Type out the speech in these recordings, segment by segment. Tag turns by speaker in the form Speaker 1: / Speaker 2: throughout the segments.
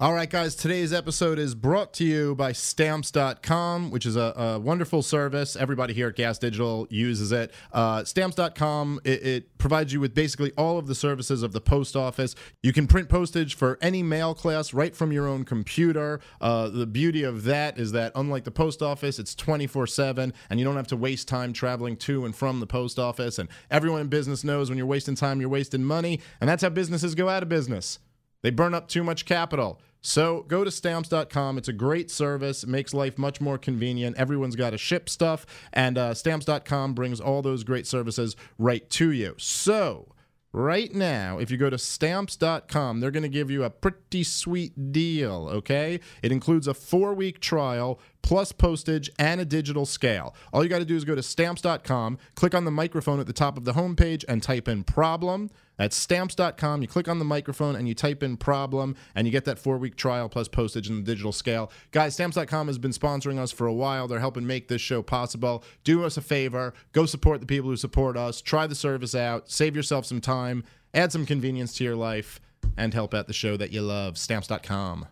Speaker 1: All right, guys, today's episode is brought to you by Stamps.com, which is a, a wonderful service. Everybody here at Gas Digital uses it. Uh, Stamps.com, it, it provides you with basically all of the services of the post office. You can print postage for any mail class right from your own computer. Uh, the beauty of that is that, unlike the post office, it's 24 7, and you don't have to waste time traveling to and from the post office. And everyone in business knows when you're wasting time, you're wasting money, and that's how businesses go out of business. They burn up too much capital. So go to stamps.com. It's a great service. It makes life much more convenient. Everyone's got to ship stuff, and uh, stamps.com brings all those great services right to you. So right now, if you go to stamps.com, they're going to give you a pretty sweet deal, okay? It includes a four week trial plus postage and a digital scale. All you got to do is go to stamps.com, click on the microphone at the top of the homepage, and type in problem. That's stamps.com. You click on the microphone and you type in problem, and you get that four week trial plus postage and the digital scale. Guys, stamps.com has been sponsoring us for a while. They're helping make this show possible. Do us a favor, go support the people who support us, try the service out, save yourself some time, add some convenience to your life, and help out the show that you love. Stamps.com.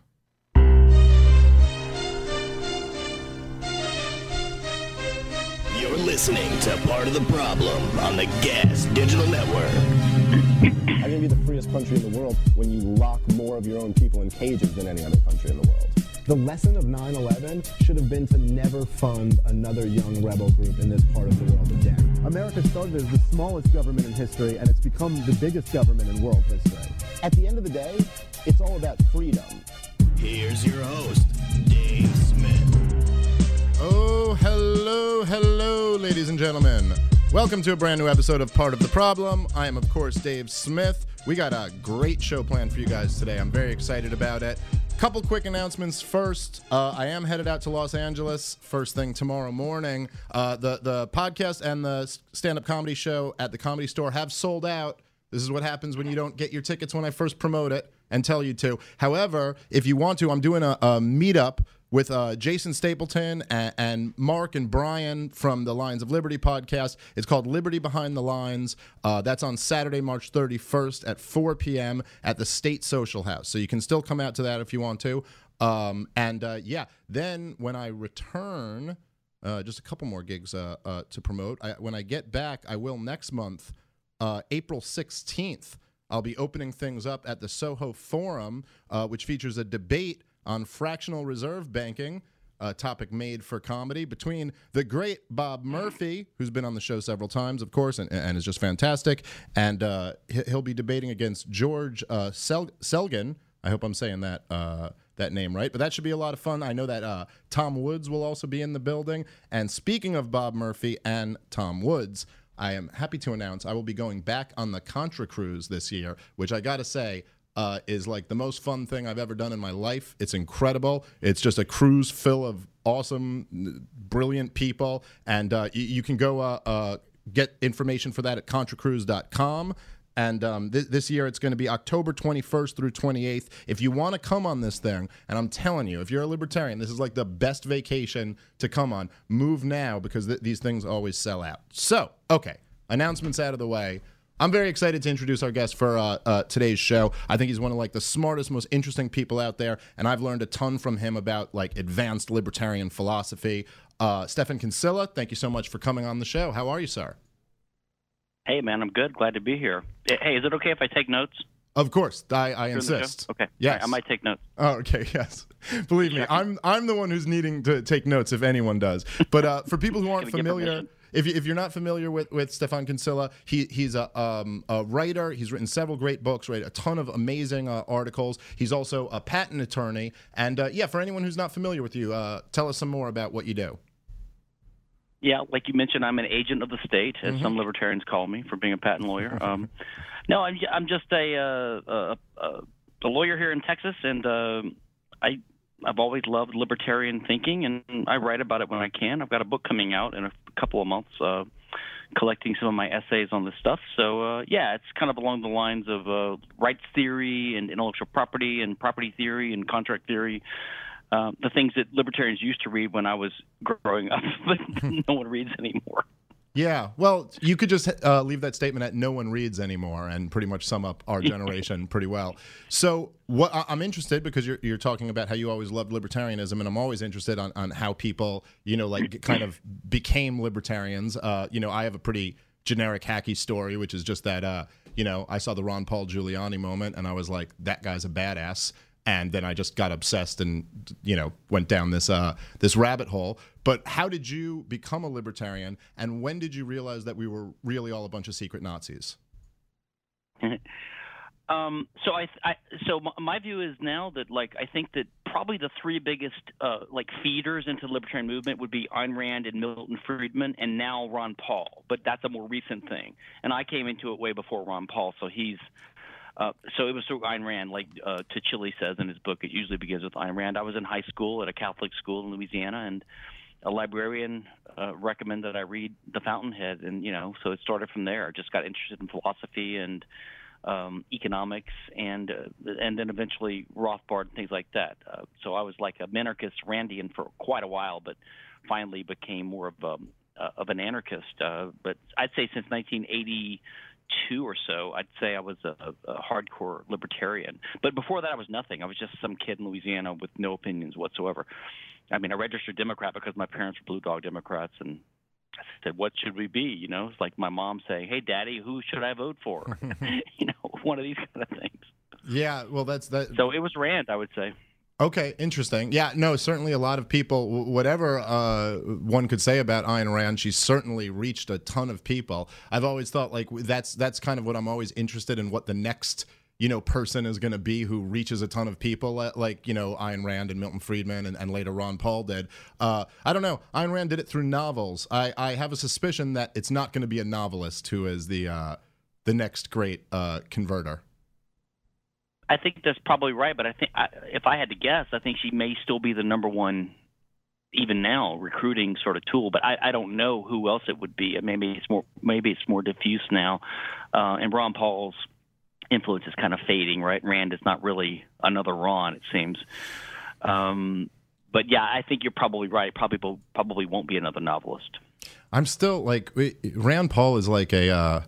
Speaker 2: You're listening to Part of the Problem on the Gas Digital Network.
Speaker 3: I'm going to be the freest country in the world when you lock more of your own people in cages than any other country in the world. The lesson of 9 11 should have been to never fund another young rebel group in this part of the world again.
Speaker 4: America started as the smallest government in history, and it's become the biggest government in world history.
Speaker 3: At the end of the day, it's all about freedom.
Speaker 2: Here's your host, Dave Smith.
Speaker 1: Oh, hello, hello, ladies and gentlemen. Welcome to a brand new episode of Part of the Problem. I am, of course, Dave Smith. We got a great show planned for you guys today. I'm very excited about it. Couple quick announcements first. Uh, I am headed out to Los Angeles first thing tomorrow morning. Uh, the the podcast and the stand up comedy show at the Comedy Store have sold out. This is what happens when you don't get your tickets when I first promote it and tell you to. However, if you want to, I'm doing a, a meetup with uh, Jason Stapleton and, and, Mark and Brian from the Lions of Liberty podcast. It's called Liberty Behind the Lines. Uh, that's on Saturday, March 31st at 4 p.m. at the State Social House. So you can still come out to that if you want to. Um, and uh, yeah, then when I return, uh, just a couple more gigs uh, uh, to promote. I, when I get back, I will next month, April 16th. I'll be opening things up at the Soho Forum, which features a debate on fractional reserve banking, a topic made for comedy between the great Bob Murphy, who's been on the show several times, of course, and, and is just fantastic, and uh, he'll be debating against George uh, Sel- Selgin. I hope I'm saying that. Uh, that name right, but that should be a lot of fun. I know that uh, Tom Woods will also be in the building. And speaking of Bob Murphy and Tom Woods, I am happy to announce I will be going back on the Contra cruise this year, which I got to say, uh, is like the most fun thing I've ever done in my life. It's incredible. It's just a cruise full of awesome, brilliant people, and uh, y- you can go uh, uh get information for that at contracruise.com. And um, th- this year it's going to be October 21st through 28th. If you want to come on this thing, and I'm telling you, if you're a libertarian, this is like the best vacation to come on. Move now because th- these things always sell out. So, okay, announcements out of the way. I'm very excited to introduce our guest for uh, uh, today's show. I think he's one of like the smartest, most interesting people out there, and I've learned a ton from him about like advanced libertarian philosophy. Uh, Stephan Kinsella, thank you so much for coming on the show. How are you, sir?
Speaker 5: Hey, man, I'm good. Glad to be here. Hey, is it okay if I take notes?
Speaker 1: Of course, I, I insist.
Speaker 5: Okay.
Speaker 1: Yes.
Speaker 5: Right, I might take notes.
Speaker 1: Oh, okay. Yes. Believe me, I'm I'm the one who's needing to take notes if anyone does. But uh, for people who aren't familiar, if, you, if you're not familiar with, with Stephan Kinsella, he, he's a, um, a writer. He's written several great books, right? A ton of amazing uh, articles. He's also a patent attorney. And uh, yeah, for anyone who's not familiar with you, uh, tell us some more about what you do.
Speaker 5: Yeah, like you mentioned, I'm an agent of the state, as mm-hmm. some libertarians call me for being a patent lawyer. Um, no, I'm, I'm just a, uh, a, a, a lawyer here in Texas, and uh, I I've always loved libertarian thinking, and I write about it when I can. I've got a book coming out in a couple of months, uh, collecting some of my essays on this stuff. So uh, yeah, it's kind of along the lines of uh, rights theory and intellectual property and property theory and contract theory. Uh, the things that libertarians used to read when I was growing up, but no one reads anymore.
Speaker 1: Yeah, well, you could just uh, leave that statement at "no one reads anymore" and pretty much sum up our generation pretty well. So, what I'm interested because you're you're talking about how you always loved libertarianism, and I'm always interested on on how people, you know, like kind of became libertarians. Uh, you know, I have a pretty generic hacky story, which is just that, uh, you know, I saw the Ron Paul Giuliani moment, and I was like, that guy's a badass and then I just got obsessed and you know went down this uh, this rabbit hole. But how did you become a libertarian, and when did you realize that we were really all a bunch of secret Nazis?
Speaker 5: Um, so I, I, so my view is now that like I think that probably the three biggest uh, like feeders into the libertarian movement would be Ayn Rand and Milton Friedman, and now Ron Paul. But that's a more recent thing, and I came into it way before Ron Paul, so he's. Uh, so it was through Ayn Rand, like uh, says in his book. It usually begins with Ayn Rand. I was in high school at a Catholic school in Louisiana, and a librarian uh, recommended that I read The Fountainhead, and you know, so it started from there. I just got interested in philosophy and um, economics, and uh, and then eventually Rothbard and things like that. Uh, so I was like a minarchist Randian for quite a while, but finally became more of um, uh, of an anarchist. Uh, but I'd say since 1982 or so, I'd say I was a, a hardcore libertarian. But before that, I was nothing. I was just some kid in Louisiana with no opinions whatsoever. I mean, I registered Democrat because my parents were Blue Dog Democrats, and I said, "What should we be?" You know, it's like my mom saying, "Hey, Daddy, who should I vote for?" you know, one of these kind of things.
Speaker 1: Yeah, well, that's that.
Speaker 5: So it was Rand, I would say.
Speaker 1: Okay, interesting. Yeah, no, certainly a lot of people, whatever uh, one could say about Ayn Rand, she's certainly reached a ton of people. I've always thought like that's that's kind of what I'm always interested in what the next you know person is going to be who reaches a ton of people like you know Ayn Rand and Milton Friedman and, and later Ron Paul did. Uh, I don't know. Ayn Rand did it through novels. I, I have a suspicion that it's not going to be a novelist who is the uh, the next great uh, converter.
Speaker 5: I think that's probably right, but I think I, if I had to guess, I think she may still be the number one, even now, recruiting sort of tool. But I, I don't know who else it would be. Maybe it's more maybe it's more diffuse now. Uh, and Ron Paul's influence is kind of fading, right? Rand is not really another Ron, it seems. Um, but yeah, I think you're probably right. Probably probably won't be another novelist.
Speaker 1: I'm still like Rand Paul is like a. Uh,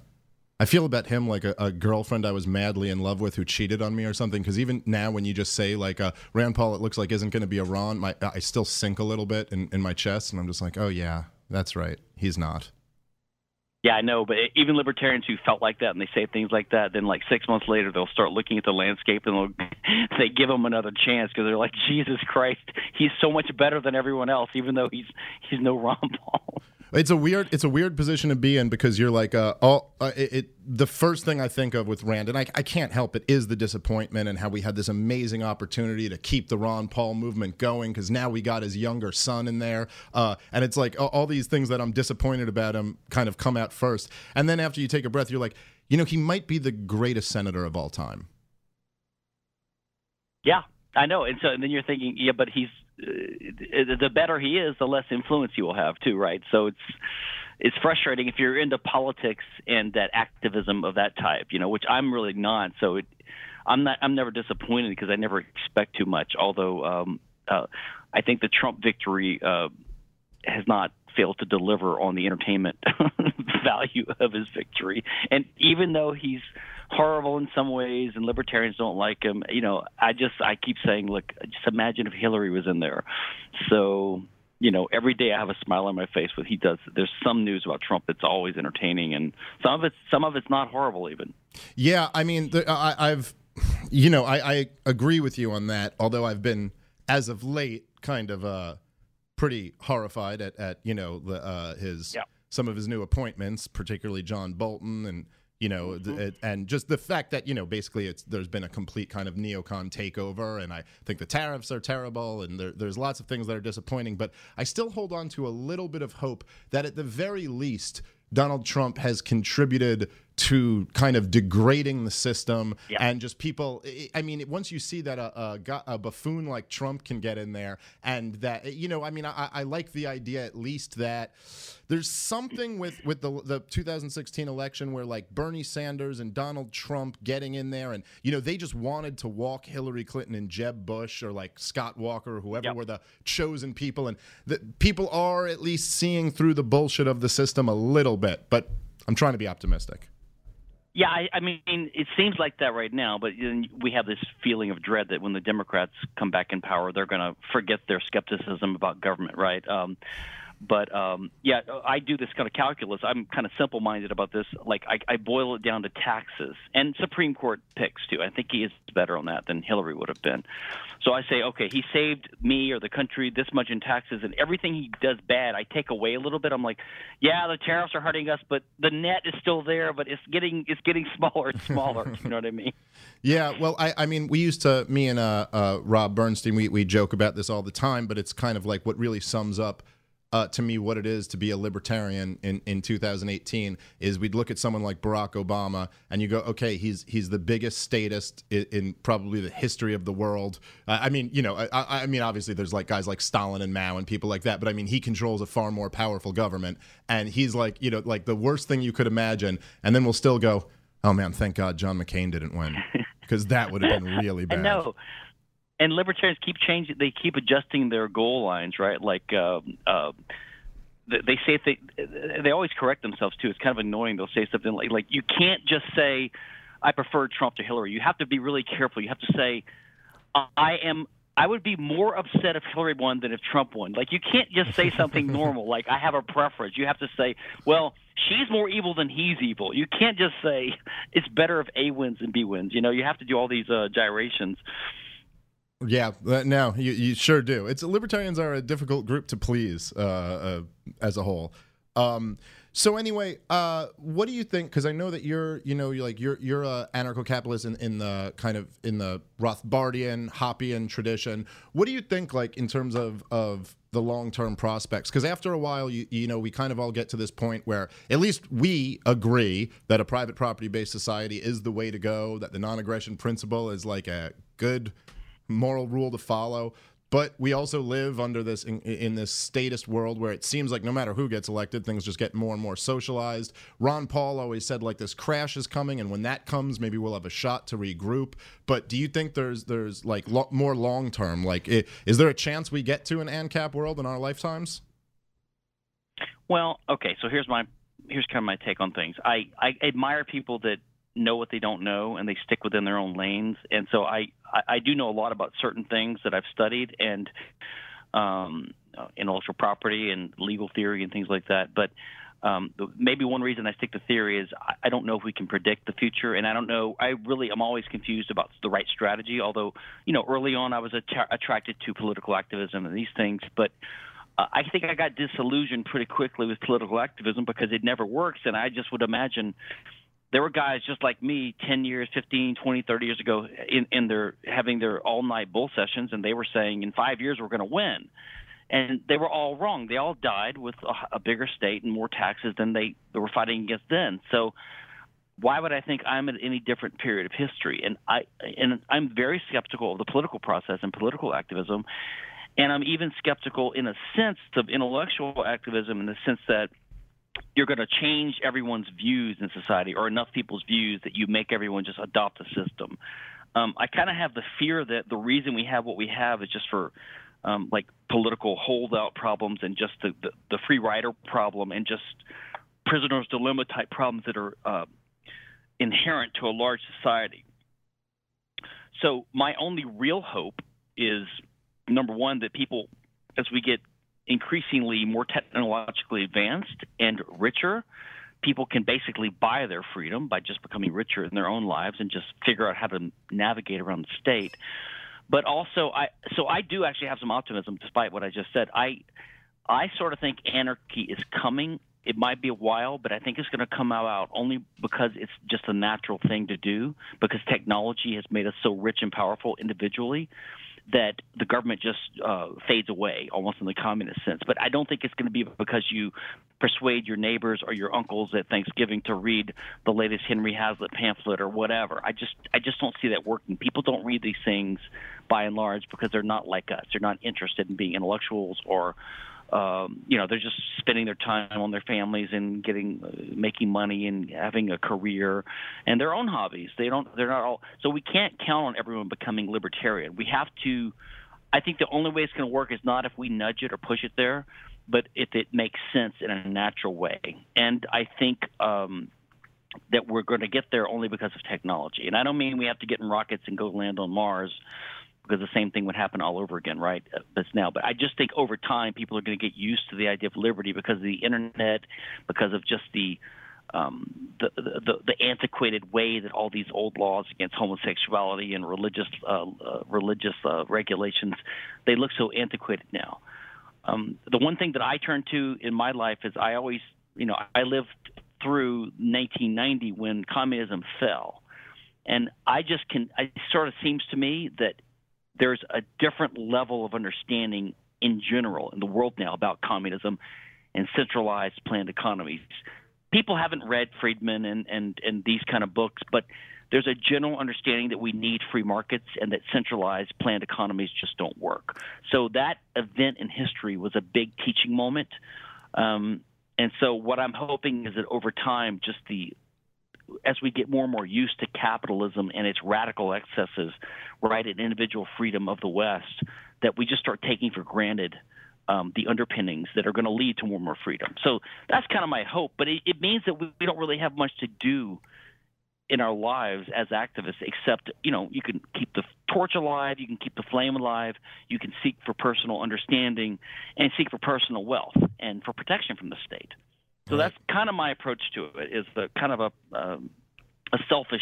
Speaker 1: I feel about him like a, a, girlfriend I was madly in love with who cheated on me or something. Because even now, when you just say like uh, Rand Paul, it looks like isn't going to be a Ron. My I still sink a little bit in, in my chest, and I'm just like, oh yeah, that's right, he's not.
Speaker 5: Yeah, I know, but even libertarians who felt like that and they say things like that, then like six months later they'll start looking at the landscape and they'll they give him another chance because they're like, Jesus Christ, he's so much better than everyone else, even though he's he's no Ron Paul.
Speaker 1: It's a weird it's a weird position to be in because you're like uh, all uh, it, it, the first thing I think of with Rand and I, I can't help it is the disappointment and how we had this amazing opportunity to keep the Ron Paul movement going because now we got his younger son in there. Uh, and it's like all, all these things that I'm disappointed about him kind of come out first. And then after you take a breath you're like you know he might be the greatest senator of all time.
Speaker 5: Yeah, I know, and so and then you're thinking, yeah, but he's the better he is, the less influence you will have too, right? So it's it's frustrating if you're into politics and that activism of that type, you know, which I'm really not. So it, I'm not. I'm never disappointed because I never expect too much. Although um, uh, I think the Trump victory uh, has not failed to deliver on the entertainment value of his victory, and even though he's horrible in some ways and libertarians don't like him. You know i just i keep saying look just imagine if hillary was in there. So you know every day i have a smile on my face when he does. There's some news about trump that's always entertaining and some of it's some of it's not horrible even.
Speaker 1: Yeah i mean the, I, i've you know I, I agree with you on that although i've been as of late kind of uh pretty horrified at at you know the uh his
Speaker 5: yeah.
Speaker 1: some of his new appointments particularly john bolton and you know, mm-hmm. th- and just the fact that you know, basically, it's there's been a complete kind of neocon takeover, and I think the tariffs are terrible, and there, there's lots of things that are disappointing. But I still hold on to a little bit of hope that at the very least, Donald Trump has contributed to kind of degrading the system
Speaker 5: Yeah.
Speaker 1: and just people. I- mean, once you see that a, a, a buffoon like Trump can get in there, and that you know, I mean, I, I like the idea at least that there's something with with the the 2016 election where like Bernie Sanders and Donald Trump getting in there, and you know, they just wanted to walk Hillary Clinton and Jeb Bush or like Scott Walker or whoever
Speaker 5: Yep.
Speaker 1: were the chosen people, and the people are at least seeing through the bullshit of the system a little bit. But I'm trying to be optimistic.
Speaker 5: Yeah, I, I mean, it seems like that right now, but we have this feeling of dread that when the Democrats come back in power, they're going to forget their skepticism about government, right? Um, but um, yeah, I do this kind of calculus. I'm kind of simple-minded about this. Like I, I boil it down to taxes and Supreme Court picks too. I think he is better on that than Hillary would have been. So I say, okay, he saved me or the country this much in taxes, and everything he does bad, I take away a little bit. I'm like, yeah, the tariffs are hurting us, but the net is still there, but it's getting it's getting smaller and smaller. you know what I mean?
Speaker 1: Yeah, well, I, I mean, we used to, me and uh, uh, Rob Bernstein, we, we joke about this all the time, but it's kind of like what really sums up uh, to me what it is to be a libertarian in, in 2018 is we'd look at someone like Barack Obama and you go, okay, he's he's the biggest statist in, in probably the history of the world. Uh, I mean, you know, I, I mean, obviously there's like guys like Stalin and Mao and people like that, but I mean, he controls a far more powerful government, and he's like, you know, like the worst thing you could imagine, and then we'll still go, oh man, thank God John McCain didn't win because that would have been really bad.
Speaker 5: know. And libertarians keep changing. They keep adjusting their goal lines, right? Like um, uh, they say they they always correct themselves too. It's kind of annoying. They'll say something like like you can't just say I prefer Trump to Hillary. You have to be really careful. You have to say I am. I would be more upset if Hillary won than if Trump won. Like you can't just say something normal like I have a preference. You have to say, well, she's more evil than he's evil. You can't just say it's better if A wins than B wins. You know, you have to do all these uh, gyrations.
Speaker 1: Yeah, uh, no, you, you sure do. It's libertarians are a difficult group to please uh, uh, as a whole. Um, so anyway, uh, what do you think? Because I know that you're, you know, you're like you're you're a anarcho-capitalist in, in the kind of in the Rothbardian, Hoppian tradition. What do you think, like in terms of of the long-term prospects? Because after a while, you you know, we kind of all get to this point where at least we agree that a private property-based society is the way to go. That the non-aggression principle is like a good moral rule to follow. But we also live under this in, in this statist world where it seems like no matter who gets elected, things just get more and more socialized. Ron Paul always said like this crash is coming, and when that comes, maybe we'll have a shot to regroup. But do you think there's there's like lo- more long term? Like, i- is there a chance we get to an ANCAP world in our lifetimes?
Speaker 5: Well, okay, so here's my here's kind of my take on things. I I admire people that know what they don't know and they stick within their own lanes. And so I I, I do know a lot about certain things that I've studied and um, uh, intellectual property and legal theory and things like that. But um, maybe one reason I stick to theory is I, don't know if we can predict the future, and I don't know. I really am always confused about the right strategy. Although you know, early on I was attra- attracted to political activism and these things, but uh, I think I got disillusioned pretty quickly with political activism because it never works, and I just would imagine there were guys just like me 10 years 15 20 30 years ago in, in their having their all night bull sessions and they were saying in five years we're going to win. And they were all wrong. They all died with a, a bigger state and more taxes than they, they were fighting against then. So why would I think I'm at any different period of history? And I and I'm very skeptical of the political process and political activism, and I'm even skeptical in a sense of intellectual activism in the sense that you're going to change everyone's views in society or enough people's views that you make everyone just adopt a system. Um, I kind of have the fear that the reason we have what we have is just for um, like political holdout problems and just the, the, the free rider problem and just prisoner's dilemma type problems that are uh, inherent to a large society. So my only real hope is number one that people, as we get increasingly more technologically advanced and richer, people can basically buy their freedom by just becoming richer in their own lives and just figure out how to navigate around the state. But also, I so I do actually have some optimism, despite what I just said. I I sort of think anarchy is coming. It might be a while, but I think it's going to come out only because it's just a natural thing to do. Because technology has made us so rich and powerful individually that the government just uh, fades away, almost in the communist sense. But I don't think it's going to be because you persuade your neighbors or your uncles at Thanksgiving to read the latest Henry Hazlitt pamphlet or whatever. I just I just don't see that working. People don't read these things by and large because they're not like us. They're not interested in being intellectuals or um, you know they're just spending their time on their families and getting uh, making money and having a career and their own hobbies. They don't they're not all so we can't count on everyone becoming libertarian. We have to i think the only way it's going to work is not if we nudge it or push it there but if it makes sense in a natural way. And i think um that we're going to get there only because of technology. And i don't mean we have to get in rockets and go land on mars because the same thing would happen all over again, right? That's now. But I just think over time, people are going to get used to the idea of liberty because of the internet, because of just the um, the, the, the antiquated way that all these old laws against homosexuality and religious uh, uh, religious uh, regulations they look so antiquated now. Um, the one thing that I turn to in my life is I always, you know, I lived through 1990 when communism fell, and I just can. It sort of seems to me that there's a different level of understanding in general in the world now about communism and centralized planned economies. People haven't read Friedman and, and, and these kind of books, but there's a general understanding that we need free markets and that centralized planned economies just don't work. So that event in history was a big teaching moment. Um, and so what I'm hoping is that over time, just the as we get more and more used to capitalism and its radical excesses, right, and individual freedom of the West, that we just start taking for granted um, the underpinnings that are going to lead to more and more freedom. So that's kind of my hope. But it, it means that we, we don't really have much to do in our lives as activists, except you know you can keep the torch alive, you can keep the flame alive, you can seek for personal understanding, and seek for personal wealth and for protection from the state. So right. that's kind of my approach to it. Is the kind of a um, a selfish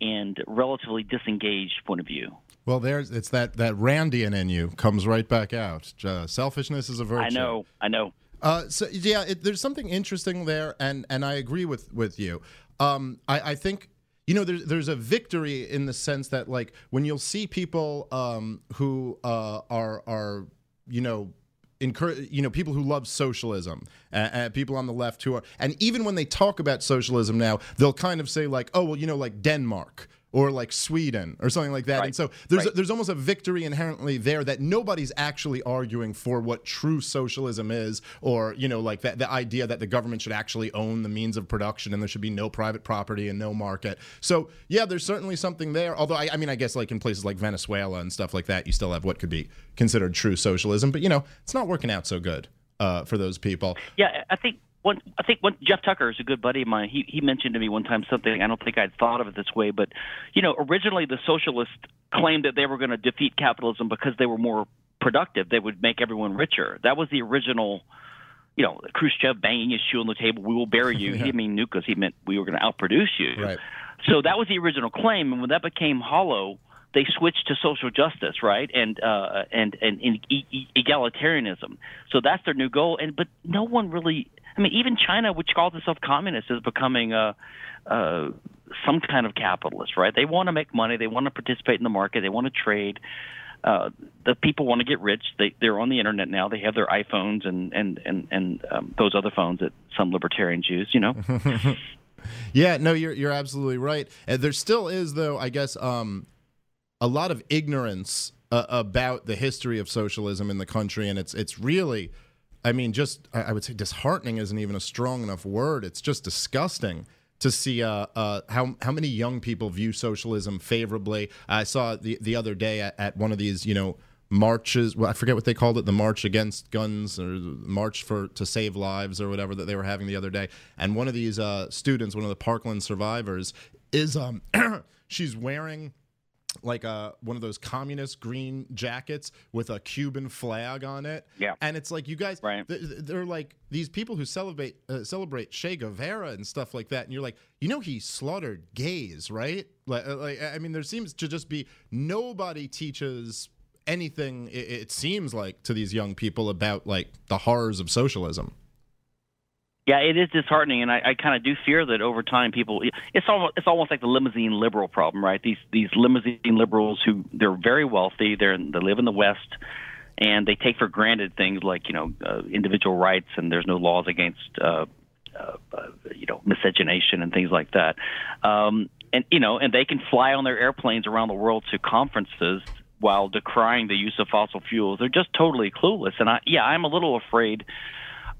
Speaker 5: and relatively disengaged point of view.
Speaker 1: Well, there's it's that that Randian in you comes right back out. Uh, selfishness is a virtue. I
Speaker 5: know. I know.
Speaker 1: Uh, so yeah, it, there's something interesting there, and and I agree with with you. Um, I, I think you know there's there's a victory in the sense that like when you'll see people um, who uh, are are you know encourage you know people who love socialism uh, uh, people on the left who are and even when they talk about socialism now they'll kind of say like oh well you know like denmark or like Sweden or something like that. Right. And so there's right. there's almost a victory inherently there that nobody's actually arguing for what true socialism is, or you know like that the idea that the government should actually own the means of production and there should be no private property and no market. So yeah, there's certainly something there. Although I, I mean I guess like in places like Venezuela and stuff like that, you still have what could be considered true socialism, but you know it's not working out so good uh, for those people.
Speaker 5: Yeah, I think one, I think one, Jeff Tucker is a good buddy of mine. He he mentioned to me one time something I don't think I'd thought of it this way, but you know, originally the socialists claimed that they were going to defeat capitalism because they were more productive. They would make everyone richer. That was the original. You know, Khrushchev banging his shoe on the table. We will bury you. yeah. He didn't mean nuke us. He meant we were going to outproduce you.
Speaker 1: Right.
Speaker 5: So that was the original claim, and when that became hollow, they switched to social justice, right, and uh, and and, and e- e- egalitarianism. So that's their new goal. And but no one really I mean, even China, which calls itself communist, is becoming a, a some kind of capitalist, right? They want to make money, they want to participate in the market, they want to trade. Uh, the people want to get rich. They they're on the internet now. They have their iPhones and and and and um, those other phones that some libertarians use. You know.
Speaker 1: yeah, no, you're you're absolutely right. And there still is, though, I guess, um, a lot of ignorance uh, about the history of socialism in the country, and it's it's really I mean, just I would say disheartening isn't even a strong enough word. It's just disgusting to see uh, uh, how how many young people view socialism favorably. I saw the the other day at, at, one of these, you know, marches. Well, I forget what they called it, the march against guns or march for to save lives or whatever that they were having the other day. And one of these uh, students, one of the Parkland survivors, is um, she's wearing like a uh, one of those communist green jackets with a Cuban flag on it.
Speaker 5: Yeah,
Speaker 1: and it's like you guys,
Speaker 5: right.
Speaker 1: they're like these people who celebrate uh, celebrate Che Guevara and stuff like that, and you're like, you know, he slaughtered gays, right? Like, uh, like I mean, there seems to just be nobody teaches anything. It, it seems like to these young people about like the horrors of socialism.
Speaker 5: Yeah, it is disheartening, and I, I kind of do fear that over time, people it's almost it's almost like the limousine liberal problem, right? These these limousine liberals who they're very wealthy, they're they live in the West, and they take for granted things like you know uh, individual rights, and there's no laws against uh, uh, uh, you know miscegenation and things like that. Um, and you know, and they can fly on their airplanes around the world to conferences while decrying the use of fossil fuels. They're just totally clueless, and I yeah, I'm a little afraid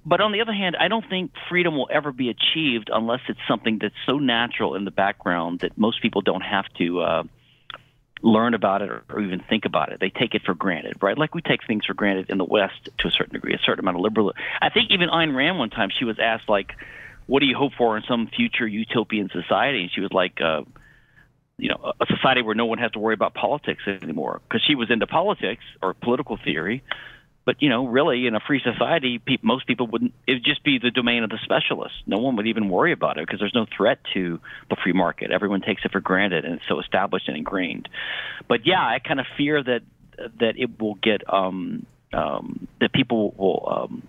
Speaker 5: but on the other hand, I don't think freedom will ever be achieved unless it's something that's so natural in the background that most people don't have to uh, learn about it or, even think about it. They take it for granted, right? Like we take things for granted in the West to a certain degree, a certain amount of liberal. I think even Ayn Rand one time she was asked like, "What do you hope for in some future utopian society?" And she was like. Uh, you know, a society where no one has to worry about politics anymore, because she was into politics or political theory, but you know, really, in a free society, pe- most people wouldn't. It would just be the domain of the specialists. No one would even worry about it because there's no threat to the free market. Everyone takes it for granted, and it's so established and ingrained. But yeah, I kind of fear that that it will get um, um, that people will. Um,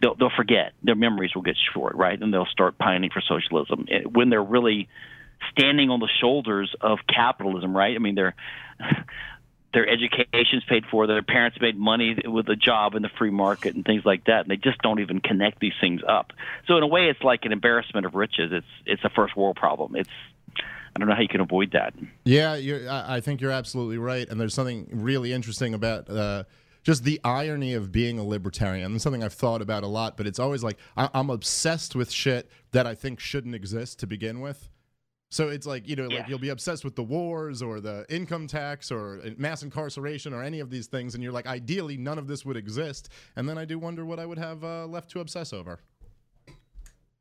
Speaker 5: They'll, they'll forget their memories will get short, right? And they'll start pining for socialism eh, when they're really standing on the shoulders of capitalism, right? I mean, they're their education's paid for, their parents made money with a job in the free market and things like that, and they just don't even connect these things up. So in a way, it's like an embarrassment of riches. It's it's a first world problem. It's I don't know how you can avoid that.
Speaker 1: Yeah, I think you're absolutely right, and there's something really interesting about. Uh, just the irony of being a libertarian. Something I've thought about a lot, but it's always like I- I'm obsessed with shit that I think shouldn't exist to begin with. So it's like, you know, yeah. like you'll be obsessed with the wars or the income tax or mass incarceration or any of these things. And you're like, ideally, none of this would exist. And then I do wonder what I would have uh, left to obsess over.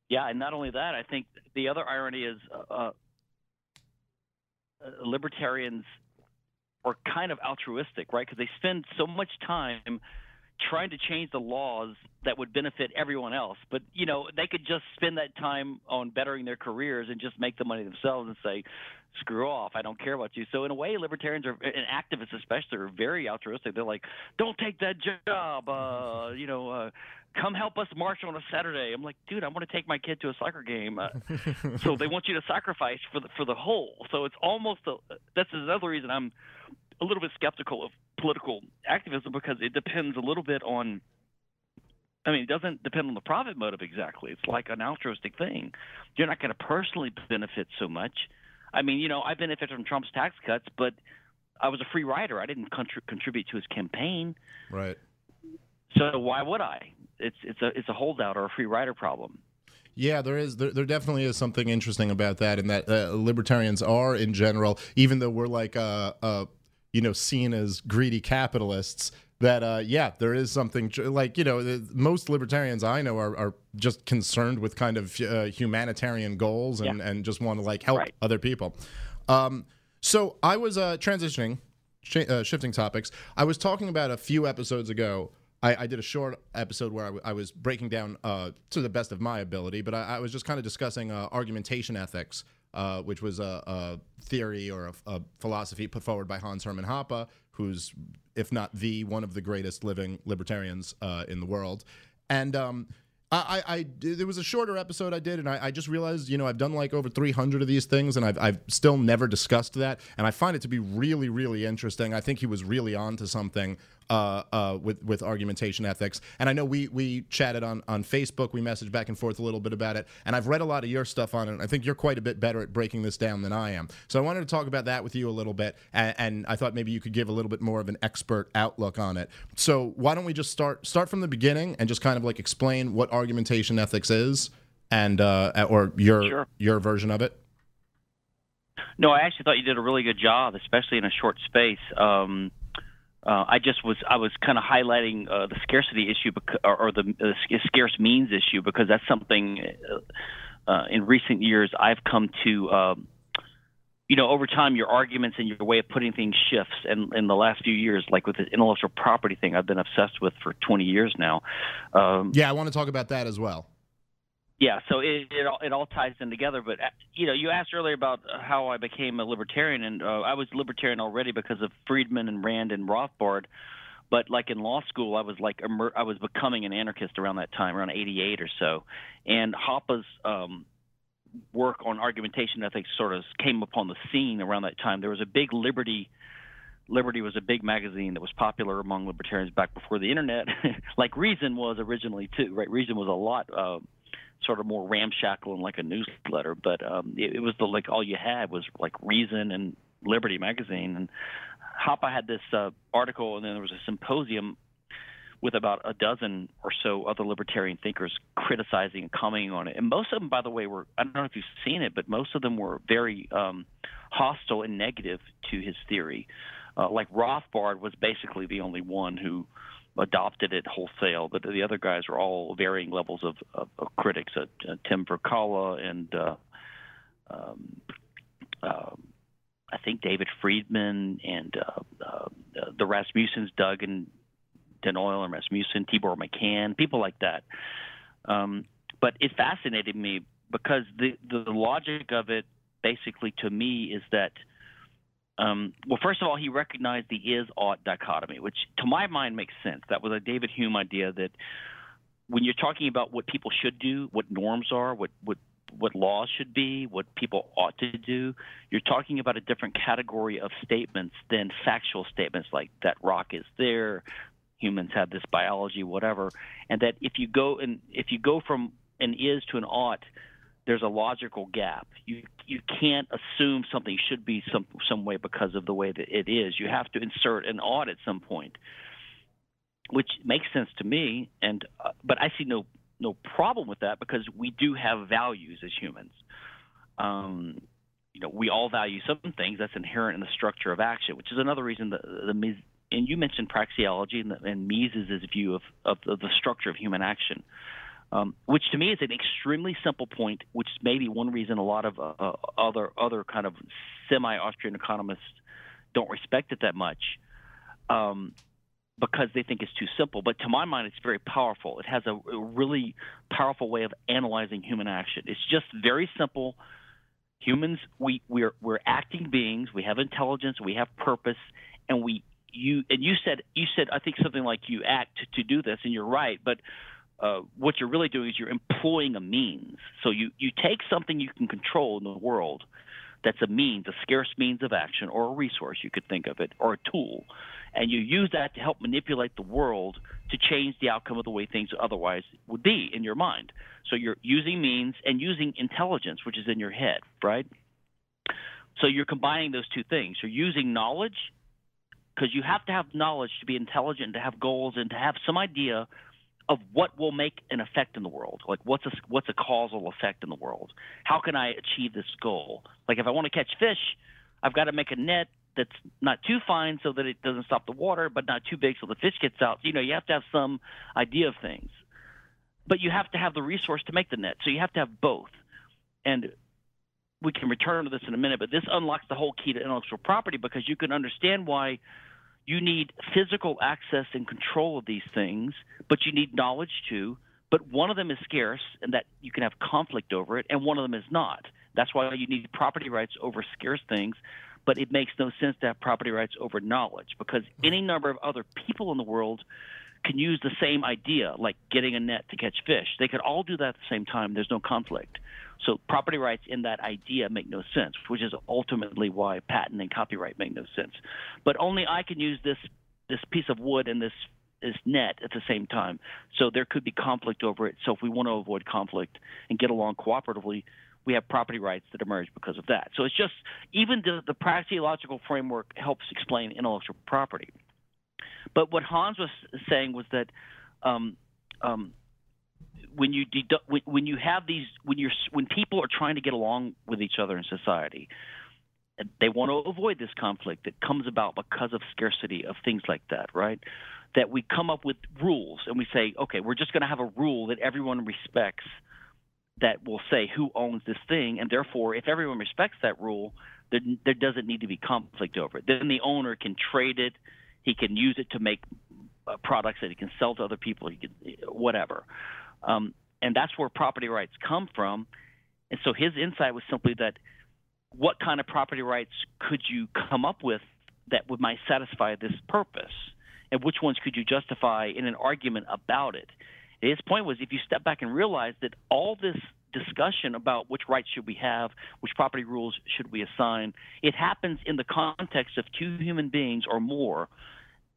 Speaker 5: Yeah. And not only that, I think the other irony is uh, uh libertarians are kind of altruistic, right? Because they spend so much time trying to change the laws that would benefit everyone else. But you know, they could just spend that time on bettering their careers and just make the money themselves and say, "Screw off! I don't care about you." So in a way, libertarians are and activists especially are very altruistic. They're like, "Don't take that job," uh, you know. Uh, Come help us march on a Saturday. I'm like, dude, I want to take my kid to a soccer game. Uh, so they want you to sacrifice for the for the whole. So it's almost a, that's another reason I'm a little bit skeptical of political activism because it depends a little bit on I mean, it doesn't depend on the profit motive exactly. It's like an altruistic thing. You're not going to personally benefit so much. I mean, you know, I benefited from Trump's tax cuts, but I was a free rider. I didn't contri- contribute to his campaign.
Speaker 1: Right.
Speaker 5: So why would I? It's it's a it's a holdout or a free rider problem.
Speaker 1: Yeah, there is. There, there, definitely is something interesting about that, and that uh, libertarians are, in general, even though we're like a, a you know, seen as greedy capitalists, that uh, yeah, there is something like you know most libertarians I know are, are just concerned with kind of uh, humanitarian goals and, yeah. and just want to like help right. other people. Um, so I was uh, transitioning, sh- uh, shifting topics. I was talking about a few episodes ago. I, I did a short episode where I, w- I was breaking down uh, to the best of my ability, but I, I was just kind of discussing uh, argumentation ethics uh, which was a, a theory or a, a, philosophy put forward by Hans Hermann Hoppe, who's, if not the one of the greatest living libertarians uh, in the world. And um, I, I, I, there was a shorter episode I did, and I, I, just realized, you know, I've done like over 300 of these things, and I've, I've still never discussed that, and I find it to be really, really interesting. I think he was really on to something uh, uh, with with argumentation ethics. And I know we we chatted on on Facebook. We messaged back and forth a little bit about it. And I've read a lot of your stuff on it. I think you're quite a bit better at breaking this down than I am. So I wanted to talk about that with you a little bit. And, and I thought maybe you could give a little bit more of an expert outlook on it. So why don't we just start start from the beginning and just kind of like explain what argumentation ethics is and uh, or your sure. your version of it.
Speaker 5: No, I actually thought you did a really good job, especially in a short space. Um, uh, I just was I was kind of highlighting uh, the scarcity issue bec- or, or, the uh, scarce means issue because that's something uh, uh, in recent years I've come to. Um, you know, over time, your arguments and your way of putting things shifts. And in the last few years, like with the intellectual property thing, I've been obsessed with for 20 years now.
Speaker 1: Um, yeah, I want to talk about that as well.
Speaker 5: Yeah, so it it all, it all ties in together. But uh, you know, you asked earlier about how I became a libertarian, and uh, I was libertarian already because of Friedman and Rand and Rothbard. but like in law school, I was like immer- I was becoming an anarchist around that time, around '88 or so, and Hoppe's um, work on argumentation ethics sort of came upon the scene around that time. There was a big Liberty. Liberty was a big magazine that was popular among libertarians back before the internet, like Reason was originally too. Right, Reason was a lot uh, sort of more ramshackle and like a newsletter, but um, it, it was the like all you had was like Reason and Liberty magazine, and Hoppe had this uh, article, and then there was a symposium with about a dozen or so other libertarian thinkers criticizing and commenting on it. And most of them, by the way, were I don't know if you've seen it, but most of them were very um, hostile and negative to his theory. Uh, like Rothbard was basically the only one who adopted it wholesale, but the other guys were all varying levels of, of, of critics. Uh, uh, Tim Virkkala and uh, um, um, I think David Friedman and uh, uh, the Rasmussens, Doug and Den Uyl and Rasmussen, Tibor Machan, people like that. Um, but it fascinated me because the the logic of it, basically, to me, is that. Um, well, first of all, he recognized the is-ought dichotomy, which to my mind makes sense. That was a David Hume idea that when you're talking about what people should do, what norms are, what what what laws should be, what people ought to do. You're talking about a different category of statements than factual statements like that rock is there, humans have this biology, whatever. And that if you go and if you go from an is to an ought, there's a logical gap. You you can't assume something should be some some way because of the way that it is. You have to insert an ought at some point, which makes sense to me. And uh, but I see no no problem with that because we do have values as humans. Um, you know, we all value some things that's inherent in the structure of action, which is another reason the, the and you mentioned praxeology and, and Mises' view of, of, of, the structure of human action, um, which to me is an extremely simple point, which may be one reason a lot of uh, uh other other kind of semi-Austrian economists don't respect it that much. Um, because they think it's too simple. But to my mind, it's very powerful. It has a, really powerful way of analyzing human action. It's just very simple. Humans, we we're we're acting beings. We have intelligence. We have purpose, and we you and you said you said I think something like you act to do this, and you're right. But uh, what you're really doing is you're employing a means. So you you take something you can control in the world, that's a means, a scarce means of action, or a resource you could think of it, or a tool, and you use that to help manipulate the world to change the outcome of the way things otherwise would be in your mind. So you're using means and using intelligence, which is in your head, right? So you're combining those two things. You're using knowledge because you have to have knowledge to be intelligent, to have goals, and to have some idea of what will make an effect in the world. Like what's a what's a causal effect in the world? How can I achieve this goal? Like if I want to catch fish, I've got to make a net that's not too fine so that it doesn't stop the water, but not too big so the fish gets out. You know, you have to have some idea of things, but you have to have the resource to make the net. So you have to have both. And we can return to this in a minute, but this unlocks the whole key to intellectual property because you can understand why you need physical access and control of these things, but you need knowledge too. But one of them is scarce, and that you can have conflict over it, and one of them is not. That's why you need property rights over scarce things but it makes no sense to have property rights over knowledge because any number of other people in the world can use the same idea, like getting a net to catch fish. They could all do that at the same time. There's no conflict. So property rights in that idea make no sense, which is ultimately why patent and copyright make no sense. But only I can use this this piece of wood and this this net at the same time. So there could be conflict over it. So if we want to avoid conflict and get along cooperatively, we have property rights that emerge because of that. So it's just even the, the praxeological framework helps explain intellectual property. But what Hans was saying was that um, um, when you dedu- when, when you have these when you're when people are trying to get along with each other in society, they want to avoid this conflict that comes about because of scarcity of things like that, right? That we come up with rules and we say, okay, we're just going to have a rule that everyone respects that will say who owns this thing, and therefore, if everyone respects that rule, there, there doesn't need to be conflict over it. Then the owner can trade it, he can use it to make uh, products that he can sell to other people, he can whatever, um, and that's where property rights come from. And so his insight was simply that what kind of property rights could you come up with that would might satisfy this purpose? and which ones could you justify in an argument about it. His point was if you step back and realize that all this discussion about which rights should we have, which property rules should we assign, it happens in the context of two human beings or more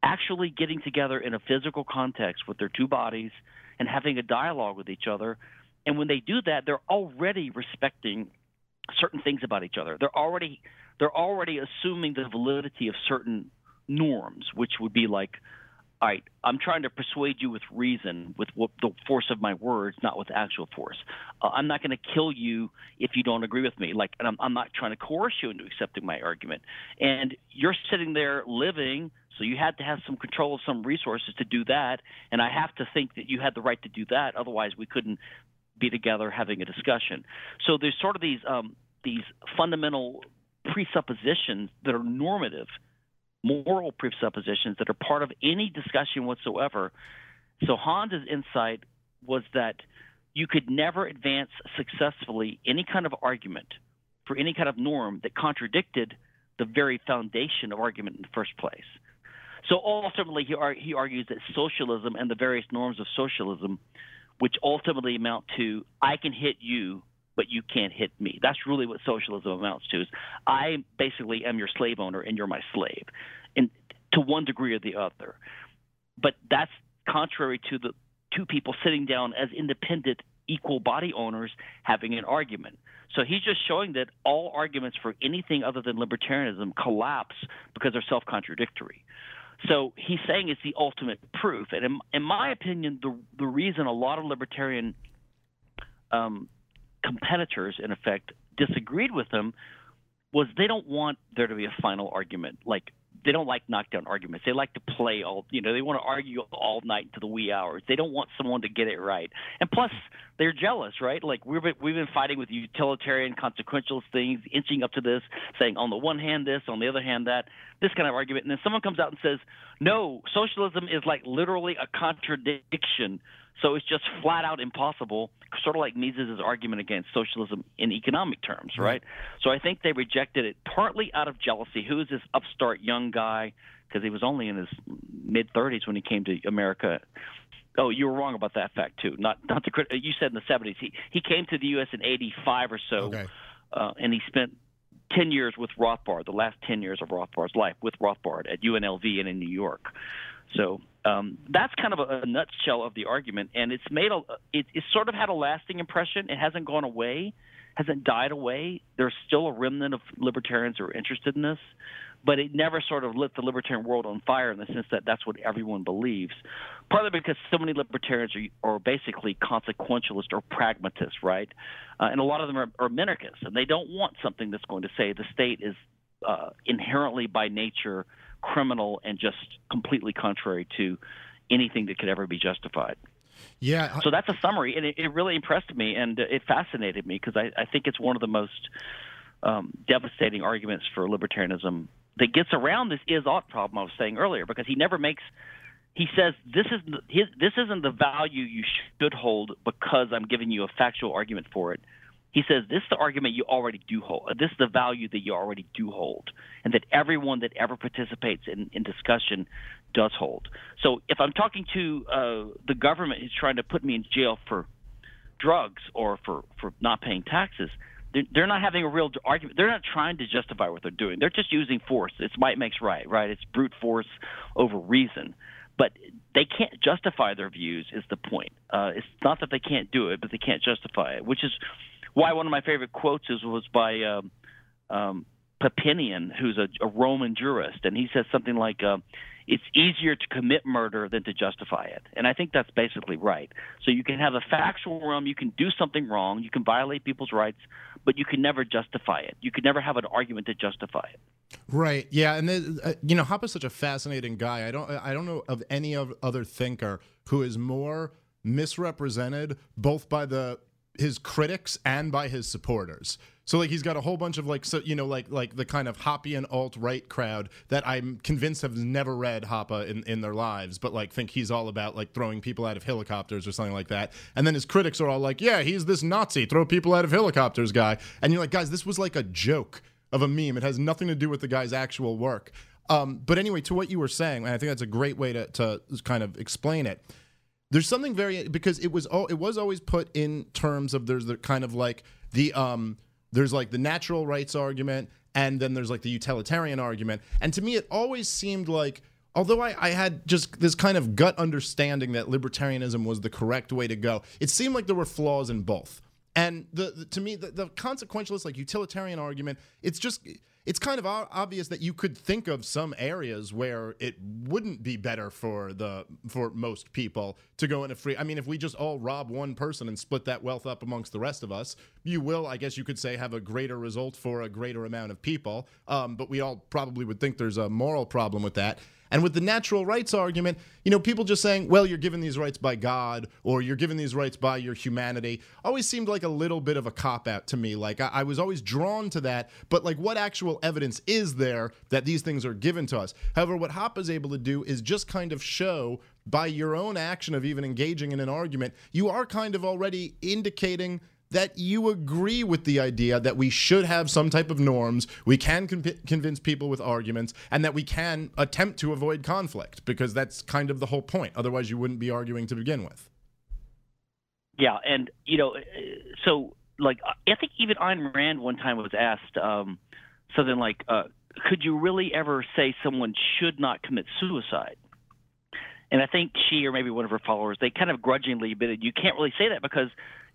Speaker 5: actually getting together in a physical context with their two bodies and having a dialogue with each other. And when they do that, they're already respecting certain things about each other. They're already they're already assuming the validity of certain norms, which would be like, all right, I'm trying to persuade you with reason, with what, the force of my words, not with actual force. Uh, I'm not going to kill you if you don't agree with me. Like, and I'm, I'm not trying to coerce you into accepting my argument. And you're sitting there living so you had to have some control of some resources to do that, and I have to think that you had the right to do that. Otherwise, we couldn't be together having a discussion. So there's sort of these um, these fundamental presuppositions that are normative, moral presuppositions that are part of any discussion whatsoever. So Hans's insight was that you could never advance successfully any kind of argument for any kind of norm that contradicted the very foundation of argument in the first place. So ultimately, he, ar- he argues that socialism and the various norms of socialism, which ultimately amount to I can hit you, but you can't hit me. That's really what socialism amounts to. Is I basically am your slave owner and you're my slave, and to one degree or the other. But that's contrary to the two people sitting down as independent, equal body owners having an argument. So he's just showing that all arguments for anything other than libertarianism collapse because they're self contradictory. So he's saying it's the ultimate proof. And in, in my opinion, the, the reason a lot of libertarian um, competitors, in effect, disagreed with him was they don't want there to be a final argument. Like they don't like knockdown arguments. They like to play all, you know, they want to argue all night to the wee hours. They don't want someone to get it right. And plus, they're jealous, right? Like we've been, we've been fighting with utilitarian, consequential things, inching up to this, saying on the one hand this, on the other hand that, this kind of argument. And then someone comes out and says, no, socialism is like literally a contradiction so it's just flat out impossible, sort of like Mises' argument against socialism in economic terms, right? So I think they rejected it partly out of jealousy. Who is this upstart young guy? Because he was only in his mid 30s when he came to America. Oh, you were wrong about that fact too. Not not the you said in the 70s. He he came to the U.S. in 85 or so,
Speaker 1: Okay.
Speaker 5: uh, and he spent 10 years with Rothbard, the last 10 years of Rothbard's life with Rothbard at UNLV and in New York. So um, that's kind of a, a nutshell of the argument, and it's made a it, sort of had a lasting impression. It hasn't gone away, hasn't died away. There's still a remnant of libertarians who are interested in this, but it never sort of lit the libertarian world on fire in the sense that that's what everyone believes. Partly because so many libertarians are, are basically consequentialist or pragmatists, right? Uh, and a lot of them are, are minarchists, and they don't want something that's going to say the state is uh, inherently by nature criminal and just completely contrary to anything that could ever be justified.
Speaker 1: Yeah.
Speaker 5: So that's a summary, and it, it really impressed me and it fascinated me because I, I think it's one of the most um, devastating arguments for libertarianism that gets around this is ought problem I was saying earlier because he never makes. He says this is his, this isn't the value you should hold because I'm giving you a factual argument for it. He says this is the argument you already do hold. This is the value that you already do hold, and that everyone that ever participates in, in discussion does hold. So if I'm talking to uh, the government who's trying to put me in jail for drugs or for, for not paying taxes, they're, they're not having a real argument. They're not trying to justify what they're doing. They're just using force. It's might makes right, right? It's brute force over reason. But they can't justify their views. Is the point? Uh, it's not that they can't do it, but they can't justify it. Which is why one of my favorite quotes is was by um, um, Papinian, who's a, a Roman jurist, and he says something like, uh, "It's easier to commit murder than to justify it," and I think that's basically right. So you can have a factual realm, you can do something wrong, you can violate people's rights, but you can never justify it. You can never have an argument to justify it.
Speaker 1: Right. Yeah, and then, uh, you know, Hoppe's such a fascinating guy. I don't I don't know of any other thinker who is more misrepresented both by the his critics and by his supporters. So like he's got a whole bunch of like so you know like like the kind of Hoppian alt right crowd that I'm convinced have never read Hoppe in, in their lives, but like think he's all about like throwing people out of helicopters or something like that. And then his critics are all like, yeah, he's this Nazi, throw people out of helicopters guy. And you're like, guys, this was like a joke of a meme. It has nothing to do with the guy's actual work. Um, but anyway, to what you were saying, and I think that's a great way to, to kind of explain it. There's something very because it was all it was always put in terms of there's the kind of like the um there's like the natural rights argument and then there's like the utilitarian argument. And to me, it always seemed like although I, I, had just this kind of gut understanding that libertarianism was the correct way to go, it seemed like there were flaws in both. And the, the to me, the, the, consequentialist, like utilitarian argument, it's just it's kind of obvious that you could think of some areas where it wouldn't be better for the for most people to go into free. I mean, if we just all rob one person and split that wealth up amongst the rest of us, you will, I guess you could say, have a greater result for a greater amount of people. Um, but we all probably would think there's a moral problem with that. And with the natural rights argument, you know, people just saying, well, you're given these rights by God or you're given these rights by your humanity always seemed like a little bit of a cop out to me. Like I, I was always drawn to that, but like what actual evidence is there that these things are given to us? However, what Hoppe is able to do is just kind of show by your own action of even engaging in an argument, you are kind of already indicating that you agree with the idea that we should have some type of norms, we can con- convince people with arguments, and that we can attempt to avoid conflict because that's kind of the whole point. Otherwise, you wouldn't be arguing to begin with.
Speaker 5: Yeah, and you know, so like I think even Ayn Rand one time was asked um, something like, uh, "Could you really ever say someone should not commit suicide?" And I think she or maybe one of her followers they kind of grudgingly admitted you can't really say that because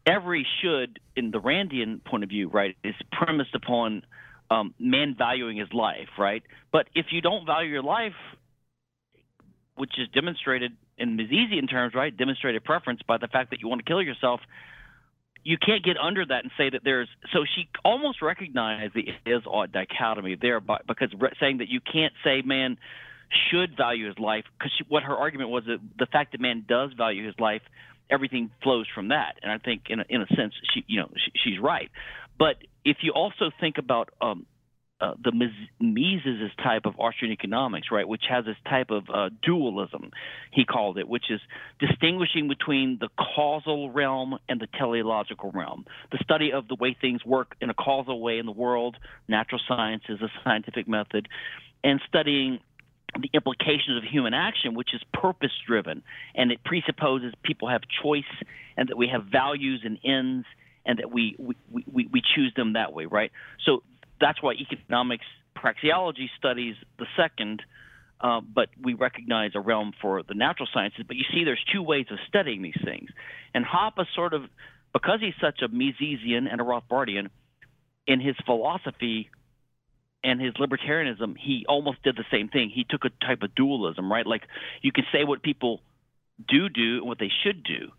Speaker 5: every should, in the Randian point of view, right, is premised upon um, man valuing his life, right? But if you don't value your life, which is demonstrated in Misesian terms, right, demonstrated preference by the fact that you want to kill yourself, you can't get under that and say that there's. So she almost recognized the is ought dichotomy there, by, because saying that you can't say man should value his life, because what her argument was that the fact that man does value his life everything flows from that. And I think, in a, in a sense, she you know she, she's right. But if you also think about um, uh, the Mises type of Austrian economics, right, which has this type of uh, dualism, he called it, which is distinguishing between the causal realm and the teleological realm. The study of the way things work in a causal way in the world, natural science is a scientific method, and studying the implications of human action, which is purpose driven, and it presupposes people have choice and that we have values and ends and that we, we, we, we choose them that way, right? So that's why economics praxeology studies the second, uh, but we recognize a realm for the natural sciences. But you see, there's two ways of studying these things. And Hoppe sort of, because he's such a Misesian and a Rothbardian, in his philosophy, and his libertarianism, he almost did the same thing. He took a type of dualism, right? Like you can say what people do do and what they should do,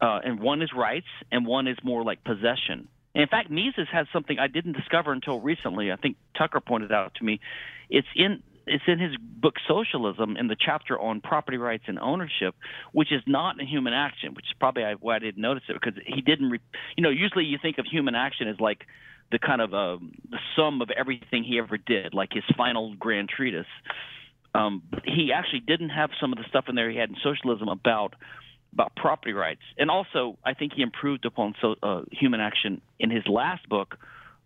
Speaker 5: uh, and one is rights, and one is more like possession. And in fact, Mises has something I didn't discover until recently. I think Tucker pointed out to me. It's in it's in his book Socialism in the chapter on property rights and ownership, which is not a human action, which is probably why I didn't notice it because he didn't. Re- you know, usually you think of human action as like the kind of uh, the sum of everything he ever did, like his final grand treatise. Um, he actually didn't have some of the stuff in there he had in socialism about about property rights, and also I think he improved upon so, uh, human action in his last book,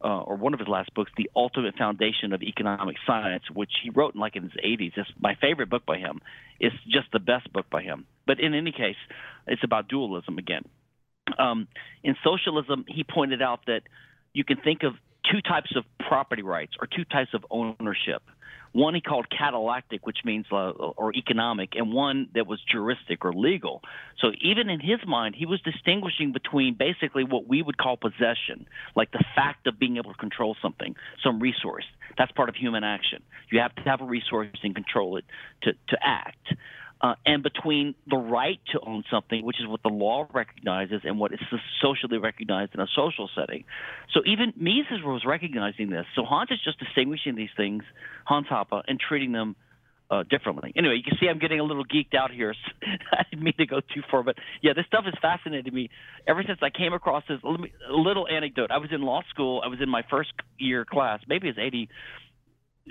Speaker 5: uh, or one of his last books, The Ultimate Foundation of Economic Science, which he wrote in like in his 80s. It's my favorite book by him. It's just the best book by him. But in any case, it's about dualism again. Um, in socialism, he pointed out that you can think of two types of property rights or two types of ownership. One he called catallactic, which means uh, or economic, and one that was juristic or legal. So even in his mind, he was distinguishing between basically what we would call possession, like the fact of being able to control something, some resource. That's part of human action. You have to have a resource and control it to, to act uh, and between the right to own something, which is what the law recognizes and what is socially recognized in a social setting. So even Mises was recognizing this. So Hans is just distinguishing these things, Hans Hoppe, and treating them uh, differently. Anyway, you can see I'm getting a little geeked out here. I didn't mean to go too far, but yeah, this stuff has fascinated me ever since I came across this. Little anecdote. I was in law school. I was in my first year class. Maybe it's 80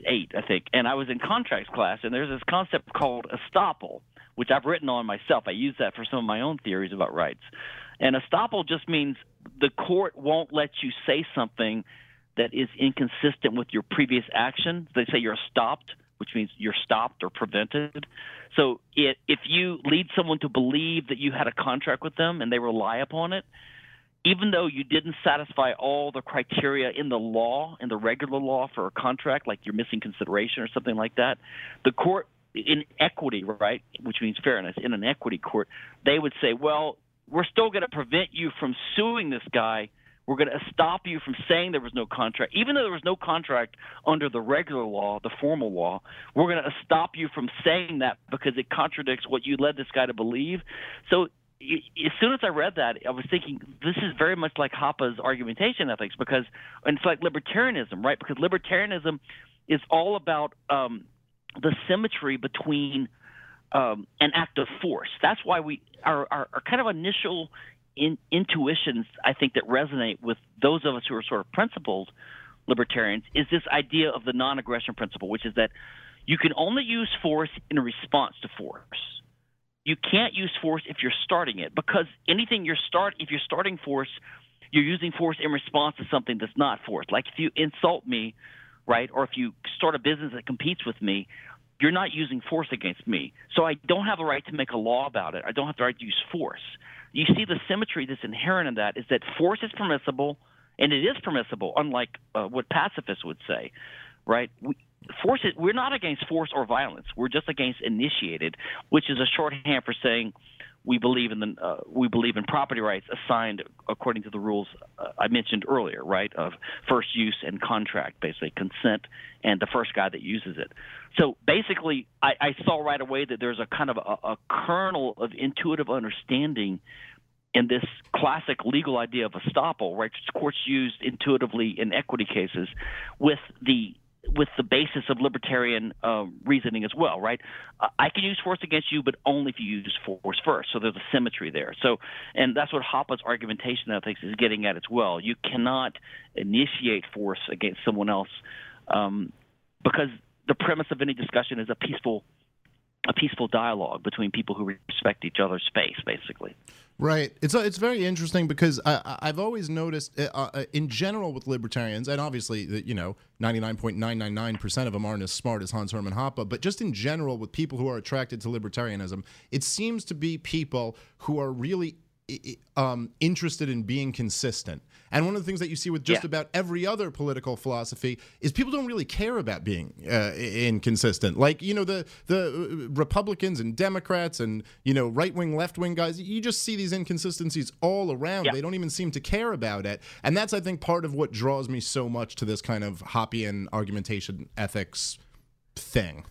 Speaker 5: eight, I think, and I was in contracts class, and there's this concept called estoppel, which I've written on myself. I use that for some of my own theories about rights. And estoppel just means the court won't let you say something that is inconsistent with your previous action. They say you're estopped which means you're stopped or prevented. So it, if you lead someone to believe that you had a contract with them and they rely upon it, even though you didn't satisfy all the criteria in the law, in the regular law for a contract, like you're missing consideration or something like that, the court in equity, right, which means fairness, in an equity court, they would say, well, we're still going to prevent you from suing this guy. We're going to stop you from saying there was no contract, even though there was no contract under the regular law, the formal law. We're going to stop you from saying that because it contradicts what you led this guy to believe. So as soon as I read that, I was thinking this is very much like Hoppe's argumentation ethics because, and it's like libertarianism, right? Because libertarianism is all about um, the symmetry between um, an act of force. That's why we our, our, our kind of initial in, intuitions, I think, that resonate with those of us who are sort of principled libertarians is this idea of the non-aggression principle, which is that you can only use force in response to force you can't use force if you're starting it because anything you're start if you're starting force, you're using force in response to something that's not force. Like if you insult me, right, or if you start a business that competes with me, you're not using force against me. So I don't have a right to make a law about it. I don't have the right to use force. You see the symmetry that's inherent in that is that force is permissible, and it is permissible, unlike uh, what pacifists would say, right? We, force it, we're not against force or violence. We're just against initiated, which is a shorthand for saying we believe in the uh, we believe in property rights assigned according to the rules uh, I mentioned earlier, right? Of first use and contract, basically consent and the first guy that uses it. So basically, I, I saw right away that there's a kind of a, a kernel of intuitive understanding in this classic legal idea of estoppel, right? Courts used intuitively in equity cases with the with the basis of libertarian uh, reasoning as well, right? Uh, I can use force against you, but only if you use force first. So there's a symmetry there. So, and that's what Hoppe's argumentation, I think, is getting at as well. You cannot initiate force against someone else um, because the premise of any discussion is a peaceful a peaceful dialogue between people who respect each other's space, basically.
Speaker 1: Right. It's uh, it's very interesting because I, I've always noticed, uh, uh, in general, with libertarians, and obviously, you know, ninety nine point nine nine nine percent of them aren't as smart as Hans Hermann Hoppe, but just in general, with people who are attracted to libertarianism, it seems to be people who are really um, interested in being consistent. And one of the things that you see with just yeah. about every other political philosophy is people don't really care about being uh, inconsistent. Like you know the the uh, Republicans and Democrats and you know right wing, left wing guys. You just see these inconsistencies all around. Yeah. They don't even seem to care about it. And that's I think part of what draws me so much to this kind of Hoppian argumentation ethics thing.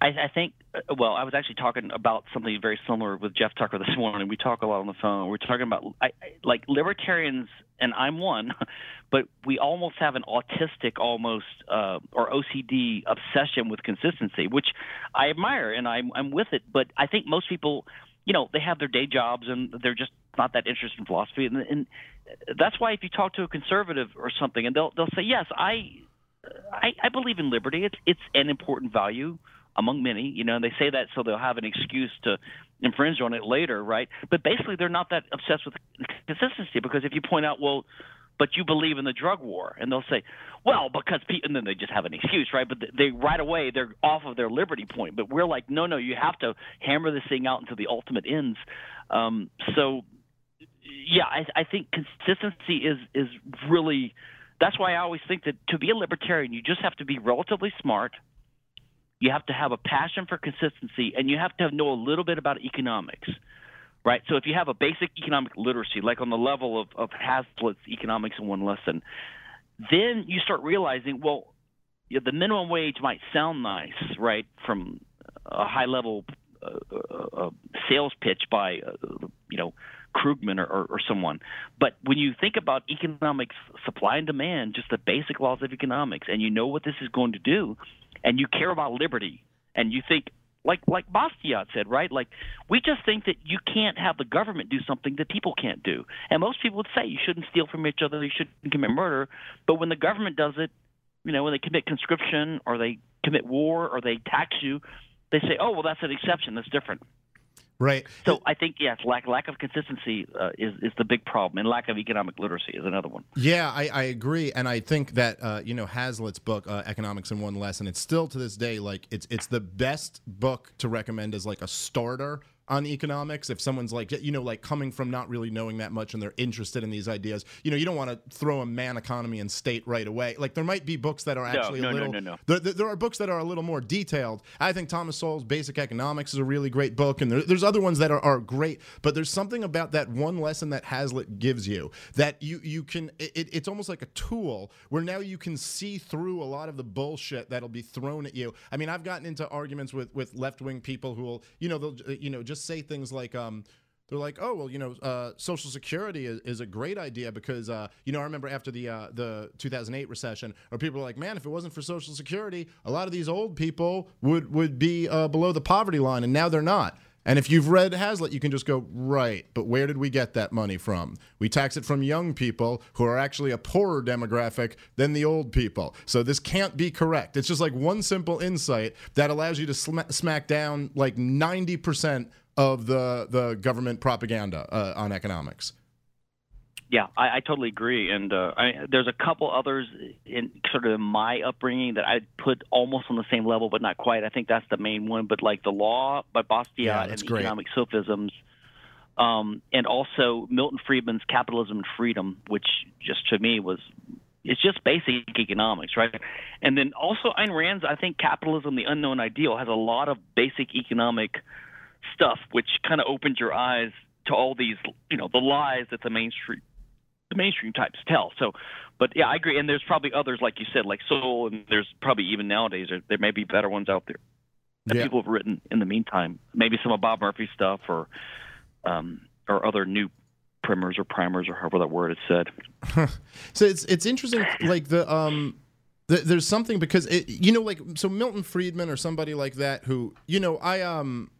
Speaker 5: I, I think, uh, well, I was actually talking about something very similar with Jeff Tucker this morning. We talk a lot on the phone. We're talking about I, I, like libertarians, and I'm one, but we almost have an autistic, almost uh, or OCD obsession with consistency, which I admire, and I'm I'm with it. But I think most people, you know, they have their day jobs and they're just not that interested in philosophy, and, and that's why if you talk to a conservative or something, and they'll they'll say, yes, I I, I believe in liberty. It's it's an important value among many. You know, and they say that so they'll have an excuse to infringe on it later, right? But basically, they're not that obsessed with consistency because if you point out, well, but you believe in the drug war, and they'll say, well, because people, and then they just have an excuse, right? But they right away they're off of their liberty point. But we're like, no, no, you have to hammer this thing out until the ultimate ends. Um, so, yeah, I, I think consistency is is really. That's why I always think that to be a libertarian, you just have to be relatively smart you have to have a passion for consistency, and you have to know a little bit about economics, right? So if you have a basic economic literacy, like on the level of, of Hazlitt's economics in one lesson, then you start realizing, well, the minimum wage might sound nice, right, from a high level uh, uh, uh, sales pitch by, uh, you know, Krugman or, or, or, someone. But when you think about economics, supply and demand, just the basic laws of economics, and you know what this is going to do, and you care about liberty and you think like like Bastiat said, right? Like we just think that you can't have the government do something that people can't do. And most people would say you shouldn't steal from each other, you shouldn't commit murder. But when the government does it, you know, when they commit conscription or they commit war or they tax you, they say, "Oh, well that's an exception. That's different."
Speaker 1: Right.
Speaker 5: So I think yes, lack lack of consistency uh, is is the big problem, and lack of economic literacy is another one.
Speaker 1: Yeah, I, I agree, and I think that uh, you know Hazlitt's book, uh, Economics in One Lesson, it's still to this day like it's it's the best book to recommend as like a starter on economics if someone's like you know like coming from not really knowing that much and they're interested in these ideas you know you don't want to throw a man economy and state right away. Like there might be books that are actually
Speaker 5: no,
Speaker 1: a little
Speaker 5: no, no, no.
Speaker 1: There, there are books that are a little more detailed. I think thomas sowell's basic economics is a really great book and there, there's other ones that are, are great but there's something about that one lesson that hazlitt gives you that you you can it, it's almost like a tool where now you can see through a lot of the bullshit that'll be thrown at you. I mean i've gotten into arguments with with left-wing people who will you know they'll you know just say things like um they're like, oh well, you know, uh, Social Security is, is a great idea because uh, you know I remember after the uh, the 2008 recession, or people are like, man, if it wasn't for Social Security, a lot of these old people would would be uh, below the poverty line, and now they're not. And if you've read Hazlitt, you can just go, right, but where did we get that money from? We tax it from young people who are actually a poorer demographic than the old people. So this can't be correct. It's just like one simple insight that allows you to sm- smack down like 90% of the, the government propaganda uh, on economics.
Speaker 5: Yeah, I, I totally agree. And uh, I, there's a couple others in sort of my upbringing that I'd put almost on the same level, but not quite. I think that's the main one. But like the law by Bastiat
Speaker 1: Yeah,
Speaker 5: and
Speaker 1: great.
Speaker 5: economic sophisms, um, and also Milton Friedman's Capitalism and Freedom, which just to me was it's just basic economics, right? And then also Ayn Rand's I think Capitalism: The Unknown Ideal has a lot of basic economic stuff, which kind of opens your eyes to all these, you know, the lies that the mainstream the mainstream types tell. So, but yeah, I agree. And there's probably others, like you said, like Sowell, and there's probably even nowadays there, there may be better ones out there that
Speaker 1: Yeah.
Speaker 5: people have written in the meantime. Maybe some of Bob Murphy stuff, or um, or other new primers or primers or however that word is said.
Speaker 1: So it's it's interesting, like the um, the, there's something because it, you know, like so Milton Friedman or somebody like that who you know I um,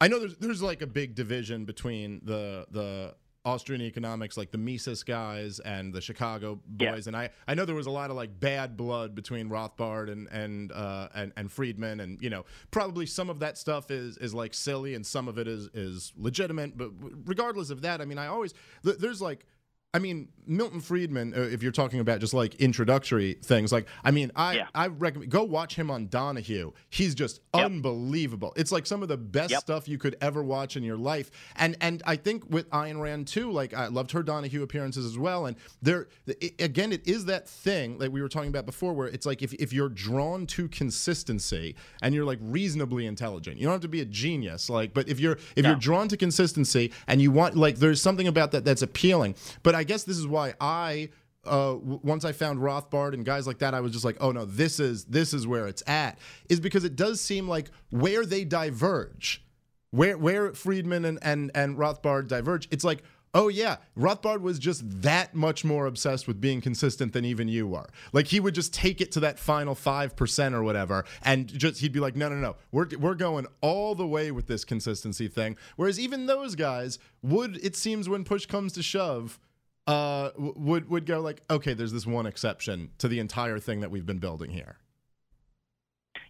Speaker 1: I know there's there's like a big division between the the Austrian economics, like the Mises guys and the Chicago
Speaker 5: Yeah.
Speaker 1: boys, and I I know there was a lot of like bad blood between Rothbard and and uh, and and Friedman, and you know probably some of that stuff is is like silly and some of it is is legitimate, but regardless of that, I mean I always th- there's like. I mean, Milton Friedman. Uh, if you're talking about just like introductory things, like I mean, I
Speaker 5: Yeah.
Speaker 1: I recommend go watch him on Donahue. He's just
Speaker 5: Yep.
Speaker 1: unbelievable. It's like some of the best
Speaker 5: Yep.
Speaker 1: stuff you could ever watch in your life. And and I think with Ayn Rand too, like I loved her Donahue appearances as well. And there i again, it is that thing that we were talking about before, where it's like if if you're drawn to consistency and you're like reasonably intelligent, you don't have to be a genius, like, but if you're if
Speaker 5: No.
Speaker 1: you're drawn to consistency and you want like there's something about that that's appealing. But I guess this is why I uh, once I found Rothbard and guys like that, I was just like, oh no, this is this is where it's at. Is because it does seem like where they diverge, where where Friedman and and and Rothbard diverge, it's like. Oh yeah, Rothbard was just that much more obsessed with being consistent than even you are. Like he would just take it to that final five percent or whatever, and just he'd be like, no, no, no, we're we're going all the way with this consistency thing. Whereas even those guys would, it seems, when push comes to shove, uh, would would go like, okay, there's this one exception to the entire thing that we've been building here.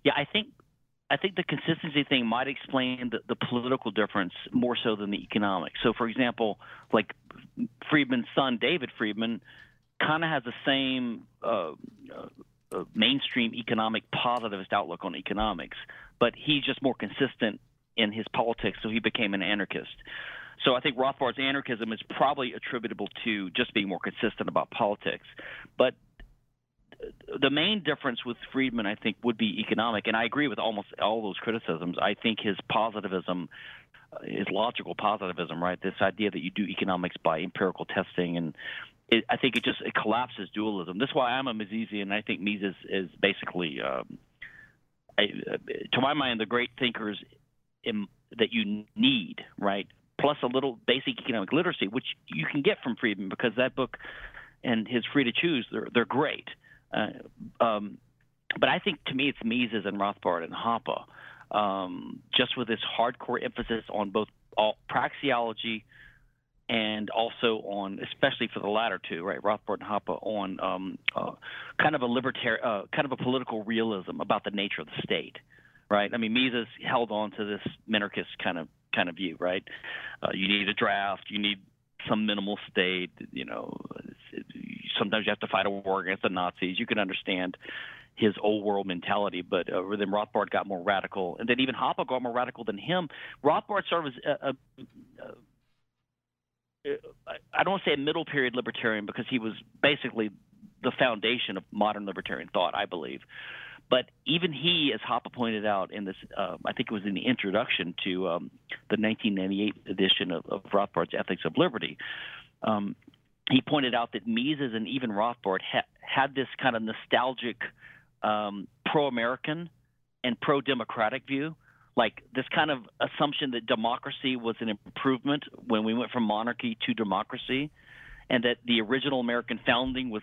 Speaker 5: Yeah, I think I think the consistency thing might explain the, the political difference more so than the economic. So, for example, like Friedman's son, David Friedman, kind of has the same uh, uh, mainstream economic positivist outlook on economics, but he's just more consistent in his politics, so he became an anarchist. So I think Rothbard's anarchism is probably attributable to just being more consistent about politics. But the main difference with Friedman, I think, would be economic, and I agree with almost all those criticisms. I think his positivism, uh, his logical positivism, right? This idea that you do economics by empirical testing, and it, I think it just it collapses dualism. That's why I'm a Misesian, I think Mises is basically, um, I, to my mind, the great thinkers in, that you need, right? Plus a little basic economic literacy, which you can get from Friedman because that book and his Free to Choose, they're they're great. Uh, um, but I think to me it's Mises and Rothbard and Hoppe, um, just with this hardcore emphasis on both all praxeology and also on, especially for the latter two, right, Rothbard and Hoppe, on um, uh, kind of a libertarian, uh, kind of a political realism about the nature of the state, right? I mean, Mises held on to this minarchist kind of kind of view, right? Uh, you need a draft, you need some minimal state. You know, sometimes you have to fight a war against the Nazis. You can understand his old world mentality, but uh, then Rothbard got more radical, and then even Hoppe got more radical than him. Rothbard sort of was a, a, a I don't want to say a middle period libertarian because he was basically the foundation of modern libertarian thought, I believe. But even he, as Hoppe pointed out in this, uh, I think it was in the introduction to um, the 1998 edition of, of Rothbard's Ethics of Liberty, um, he pointed out that Mises and even Rothbard ha- had this kind of nostalgic um, pro-American and pro-democratic view, like this kind of assumption that democracy was an improvement when we went from monarchy to democracy, and that the original American founding was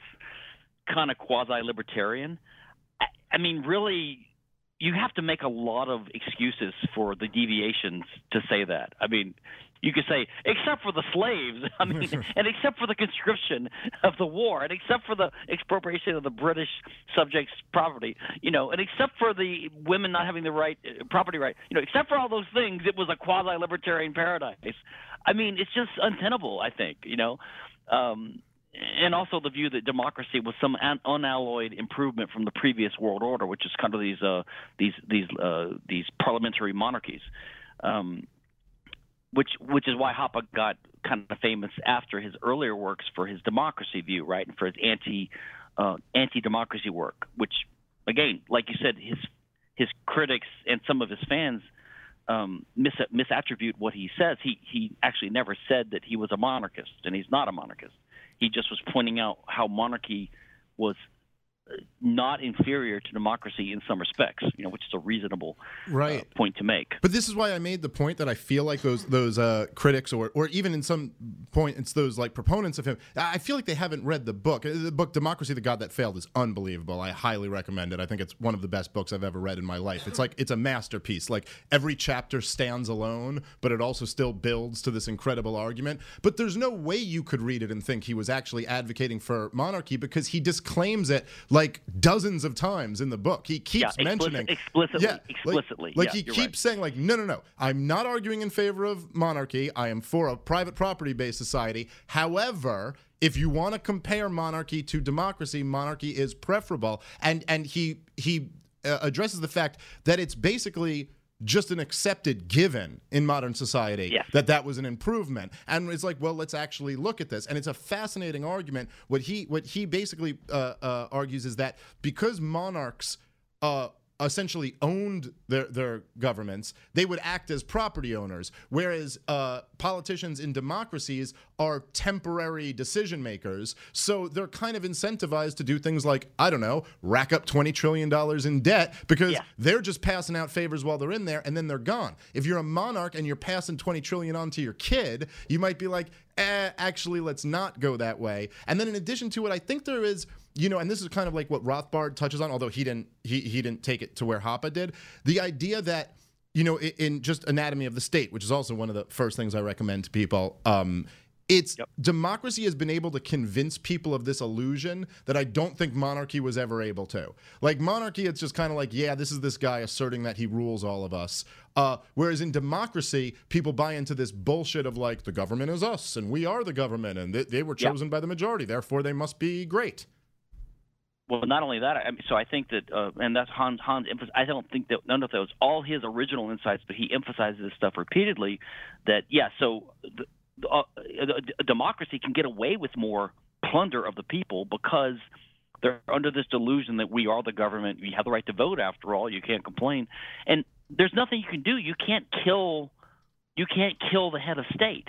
Speaker 5: kind of quasi-libertarian. I mean, really, you have to make a lot of excuses for the deviations to say that. I mean, you could say, except for the slaves, I mean, and except for the conscription of the war, and except for the expropriation of the British subjects' property, you know, and except for the women not having the right uh, property right, you know, except for all those things, it was a quasi-libertarian paradise. I mean, it's just untenable. I think, you know. Um, and also the view that democracy was some un- unalloyed improvement from the previous world order, which is kind of these uh, these these uh, these parliamentary monarchies, um, which which is why Hoppe got kind of famous after his earlier works for his democracy view, right, and for his anti uh, anti democracy work, which again, like you said, his his critics and some of his fans um, mis- misattribute what he says. He he actually never said that he was a monarchist, and he's not a monarchist. He just was pointing out how monarchy was not inferior to democracy in some respects, you know, which is a reasonable
Speaker 1: right.
Speaker 5: Uh, point to make.
Speaker 1: But this is why I made the point that I feel like those those uh, critics, or or even in some point, it's those like proponents of him. I feel like they haven't read the book. Uh, the book "Democracy: The God That Failed" is unbelievable. I highly recommend it. I think it's one of the best books I've ever read in my life. It's like it's a masterpiece. Like every chapter stands alone, but it also still builds to this incredible argument. But there's no way you could read it and think he was actually advocating for monarchy because he disclaims it like dozens of times in the book. He keeps
Speaker 5: yeah,
Speaker 1: mentioning
Speaker 5: explicitly, yeah, explicitly.
Speaker 1: Like, like
Speaker 5: yeah,
Speaker 1: he keeps
Speaker 5: right.
Speaker 1: saying, like, no, no, no. I'm not arguing in favor of monarchy. I am for a private property-based society. However, if you want to compare monarchy to democracy, monarchy is preferable. And and he he uh, addresses the fact that it's basically just an accepted given in modern society
Speaker 5: yes.
Speaker 1: that that was an improvement. And it's like well let's actually look at this. And it's a fascinating argument. What he what he basically uh, uh, argues is that because monarchs uh, essentially owned their, their governments, they would act as property owners, whereas uh, politicians in democracies are temporary decision makers. So they're kind of incentivized to do things like, I don't know, rack up $20 trillion in debt because
Speaker 5: Yeah.
Speaker 1: they're just passing out favors while they're in there and then they're gone. If you're a monarch and you're passing 20 trillion on to your kid, you might be like, eh, actually, let's not go that way. And then in addition to it, I think there is, you know, and this is kind of like what Rothbard touches on, although he didn't he he didn't take it to where Hoppe did. The idea that you know, in, in just Anatomy of the State, which is also one of the first things I recommend to people. Um, it's democracy has been able to convince people of this illusion that I don't think monarchy was ever able to. Like monarchy, it's just kind of like, yeah, this is this guy asserting that he rules all of us. Uh, whereas in democracy, people buy into this bullshit of like the government is us and we are the government and they, they were chosen by the majority, therefore they must be great.
Speaker 5: Well, not only that, I mean, so I think that, uh, and that's Hans. Hans. I don't think that none of those all his original insights, but he emphasizes this stuff repeatedly. That yeah, so the, uh, a democracy can get away with more plunder of the people because they're under this delusion that we are the government. We have the right to vote. After all, you can't complain, and there's nothing you can do. You can't kill. You can't kill the head of state.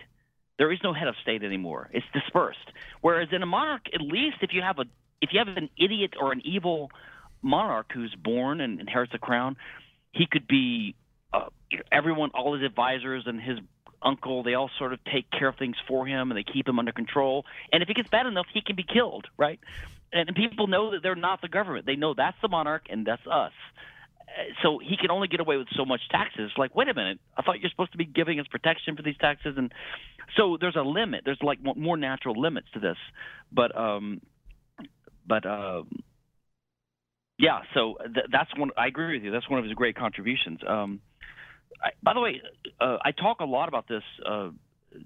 Speaker 5: There is no head of state anymore. It's dispersed. Whereas in a monarch, at least if you have a if you have an idiot or an evil monarch who's born and inherits the crown, he could be uh, everyone, all his advisors and his uncle. They all sort of take care of things for him and they keep him under control. And if it gets bad enough, he can be killed, right? And people know that they're not the government. They know that's the monarch and that's us. Uh, So he can only get away with so much taxes. Like, wait a minute, I thought you're supposed to be giving us protection for these taxes, and so there's a limit. There's like more natural limits to this, but um, but um, yeah. So th- that's one. I agree with you. That's one of his great contributions. Um, I, by the way, uh, I talk a lot about this uh,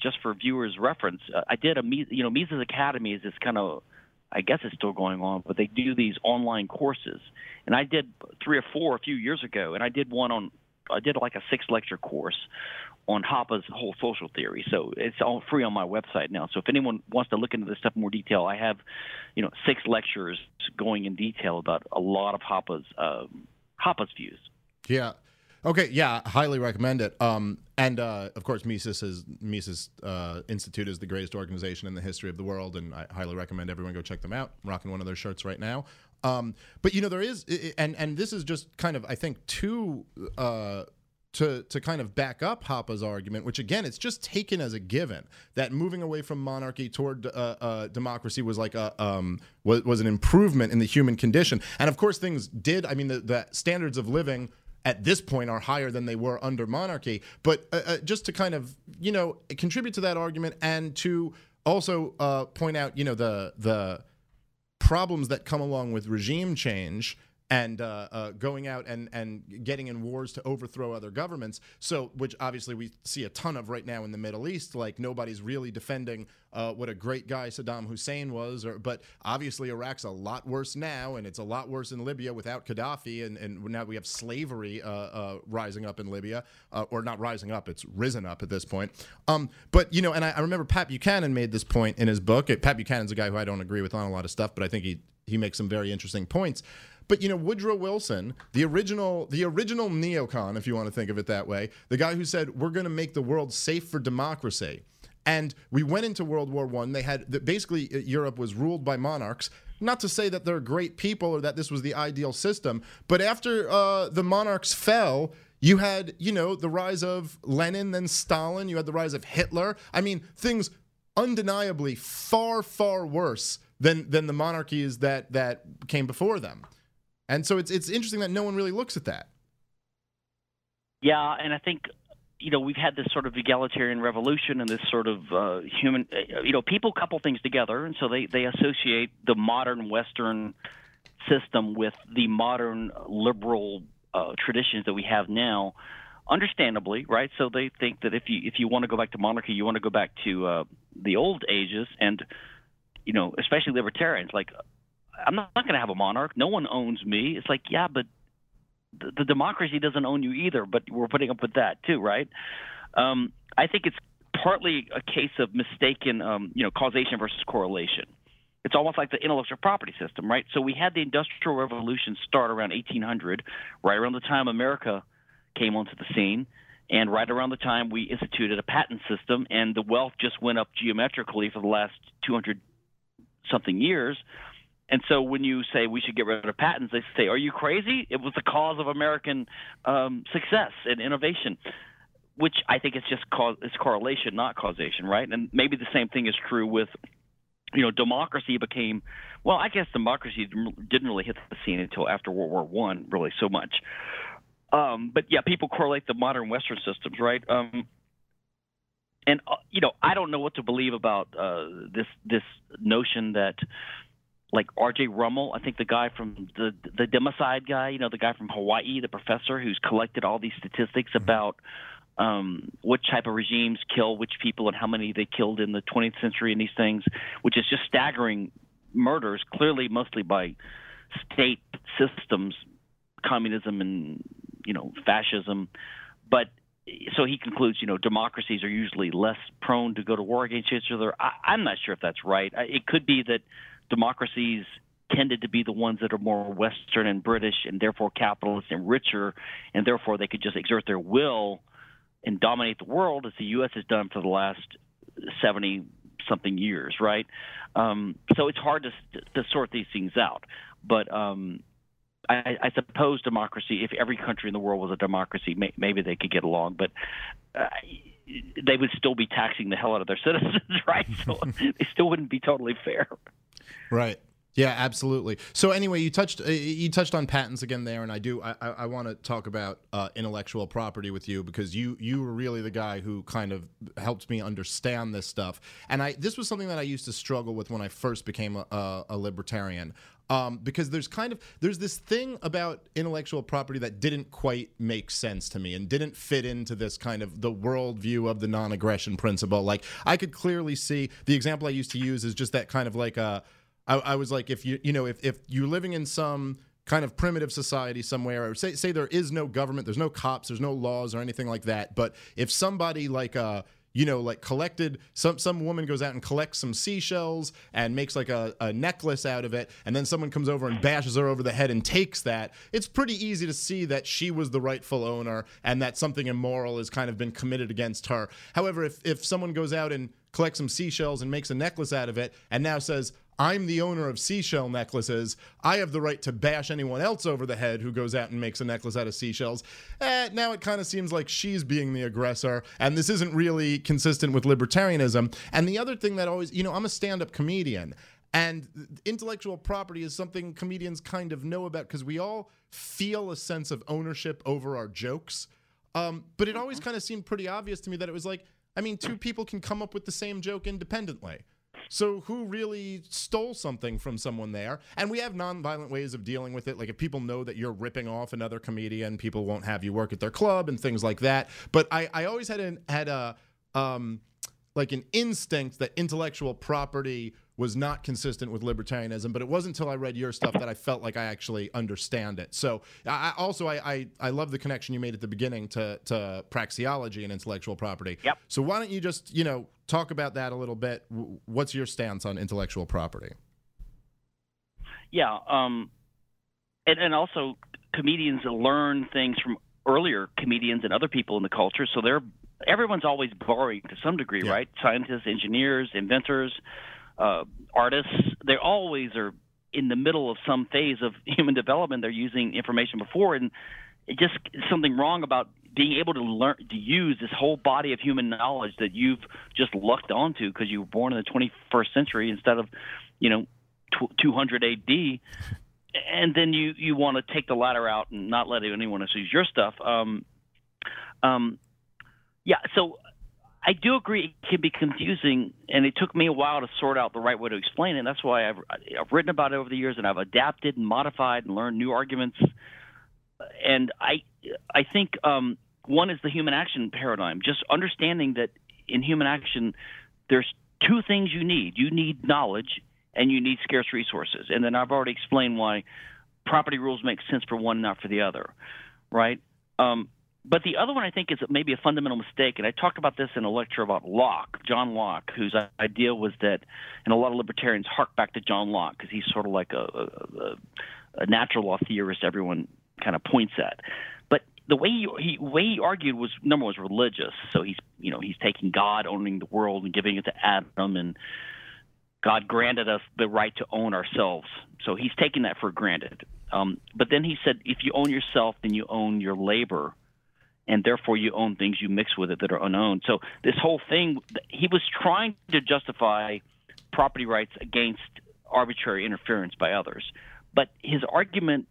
Speaker 5: just for viewers' reference. Uh, I did a you know Mises Academy is this kind of I guess it's still going on, but they do these online courses, and I did three or four a few years ago, and I did one on I did like a six lecture course on Hoppe's whole social theory. So it's all free on my website now. So if anyone wants to look into this stuff in more detail, I have, you know, six lectures going in detail about a lot of Hoppe's um, Hoppe's views.
Speaker 1: Yeah. Okay, yeah, highly recommend it. Um, and uh, of course, Mises is Mises uh, Institute is the greatest organization in the history of the world, and I highly recommend everyone go check them out. I'm rocking one of their shirts right now. Um, but you know, there is, and and this is just kind of, I think, two. Uh, to to kind of back up Hoppe's argument, which again, it's just taken as a given that moving away from monarchy toward uh, uh, democracy was like a um, was, was an improvement in the human condition, and of course, things did. I mean, the, the standards of living at this point are higher than they were under monarchy. But uh, uh, just to kind of you know contribute to that argument and to also uh, point out you know the the problems that come along with regime change and uh, uh, going out and, and getting in wars to overthrow other governments. So, which obviously we see a ton of right now in the Middle East. Like nobody's really defending uh, what a great guy Saddam Hussein was, or, but obviously Iraq's a lot worse now, and it's a lot worse in Libya without Gaddafi, and, and now we have slavery uh, uh, rising up in Libya, uh, or not rising up, it's risen up at this point. Um, but you know, and I, I remember Pat Buchanan made this point in his book. Pat Buchanan's a guy who I don't agree with on a lot of stuff, but I think he he makes some very interesting points. But you know, Woodrow Wilson, the original, the original neocon, if you want to think of it that way, the guy who said we're going to make the world safe for democracy. And we went into World War One. They had basically uh, Europe was ruled by monarchs. Not to say that they're great people or that this was the ideal system, but after uh, the monarchs fell, you had you know the rise of Lenin, then Stalin. You had the rise of Hitler. I mean, things undeniably far far worse than than the monarchies that that came before them. And so it's it's interesting that no one really looks at that.
Speaker 5: Yeah, and I think you know we've had this sort of egalitarian revolution and this sort of uh, human uh, you know people couple things together and so they they associate the modern western system with the modern liberal uh, traditions that we have now understandably right so they think that if you if you want to go back to monarchy you want to go back to uh, the old ages and you know especially libertarians like I'm not, not going to have a monarch. No one owns me. It's like, yeah, but the, the democracy doesn't own you either. But we're putting up with that too, right? Um, I think it's partly a case of mistaken, um, you know, causation versus correlation. It's almost like the intellectual property system, right? So we had the Industrial Revolution start around 1800, right around the time America came onto the scene, and right around the time we instituted a patent system, and the wealth just went up geometrically for the last 200 something years. And so when you say we should get rid of patents, they say, "Are you crazy? It was the cause of American um, success and innovation." Which I think it's just cause it's correlation, not causation, right? And maybe the same thing is true with, you know, democracy became, well, I guess democracy didn't really hit the scene until after World War One, really so much. Um, but yeah, people correlate the modern Western systems, right? Um, and uh, you know, I don't know what to believe about uh, this this notion that like R.J. Rummel, I think the guy from the the democide guy, you know, the guy from Hawaii, the professor who's collected all these statistics mm-hmm. about um, which type of regimes kill which people and how many they killed in the 20th century and these things, which is just staggering murders, clearly mostly by state systems, communism and you know fascism, but so he concludes, you know, democracies are usually less prone to go to war against each other. I, I'm not sure if that's right. It could be that democracies tended to be the ones that are more Western and British and therefore capitalist and richer, and therefore they could just exert their will and dominate the world as the U.S. has done for the last 70 something years, right? Um, so it's hard to, to sort these things out. But um, I, I suppose democracy, if every country in the world was a democracy, may, maybe they could get along. But uh, they would still be taxing the hell out of their citizens, right? So they still wouldn't be totally fair.
Speaker 1: Right. Yeah, absolutely. So anyway, you touched uh, you touched on patents again there, and I do I, I want to talk about uh, intellectual property with you because you you were really the guy who kind of helped me understand this stuff. And I this was something that I used to struggle with when I first became a, a, libertarian. Um, because there's kind of there's this thing about intellectual property that didn't quite make sense to me and didn't fit into this kind of the worldview of the non-aggression principle. Like I could clearly see the example I used to use is just that kind of like a I, I was like if you you know if if you're living in some kind of primitive society somewhere or say say there is no government there's no cops there's no laws or anything like that but if somebody like uh you know like collected some some woman goes out and collects some seashells and makes like a, a necklace out of it and then someone comes over and bashes her over the head and takes that it's pretty easy to see that she was the rightful owner and that something immoral has kind of been committed against her. However if if someone goes out and collects some seashells and makes a necklace out of it and now says I'm the owner of seashell necklaces. I have the right to bash anyone else over the head who goes out and makes a necklace out of seashells. Eh, now it kind of seems like she's being the aggressor, and this isn't really consistent with libertarianism. And the other thing that always, you know, I'm a stand up comedian. And intellectual property is something comedians kind of know about because we all feel a sense of ownership over our jokes. Um, but it always kind of seemed pretty obvious to me that it was like, I mean, two people can come up with the same joke independently. So who really stole something from someone there? And we have nonviolent ways of dealing with it. Like if people know that you're ripping off another comedian, people won't have you work at their club and things like that. But I, I always had an had a um, like an instinct that intellectual property was not consistent with libertarianism, but it wasn't until I read your stuff that I felt like I actually understand it. So I also I, I, I love the connection you made at the beginning to to praxeology and intellectual property.
Speaker 5: Yep.
Speaker 1: So why don't you just you know talk about that a little bit? What's your stance on intellectual property?
Speaker 5: Yeah, um, and and also comedians learn things from earlier comedians and other people in the culture, so they're everyone's always borrowing to some degree,
Speaker 1: Yeah.
Speaker 5: right? Scientists, engineers, inventors, uh, artists, they always are in the middle of some phase of human development. They're using information before, and it just something wrong about being able to learn to use this whole body of human knowledge that you've just lucked onto because you were born in the 21st century instead of, you know, 200 AD. And then you, you want to take the ladder out and not let anyone else use your stuff. Um, um, yeah, so I do agree it can be confusing, and it took me a while to sort out the right way to explain it. That's why I've, I've written about it over the years, and I've adapted and modified and learned new arguments. And I, I think um, one is the human action paradigm. Just understanding that in human action, there's two things you need. You need knowledge, and you need scarce resources. And then I've already explained why property rules make sense for one, not for the other, right? Um, but the other one I think is maybe a fundamental mistake, and I talked about this in a lecture about Locke, John Locke, whose idea was that, and a lot of libertarians hark back to John Locke because he's sort of like a, a, a natural law theorist everyone kind of points at. But the way he, he way he argued was number one was religious, so he's you know he's taking God owning the world and giving it to Adam, and God granted us the right to own ourselves, so he's taking that for granted. Um, but then he said, if you own yourself, then you own your labor and therefore you own things you mix with it that are unowned. So this whole thing, he was trying to justify property rights against arbitrary interference by others, but his argument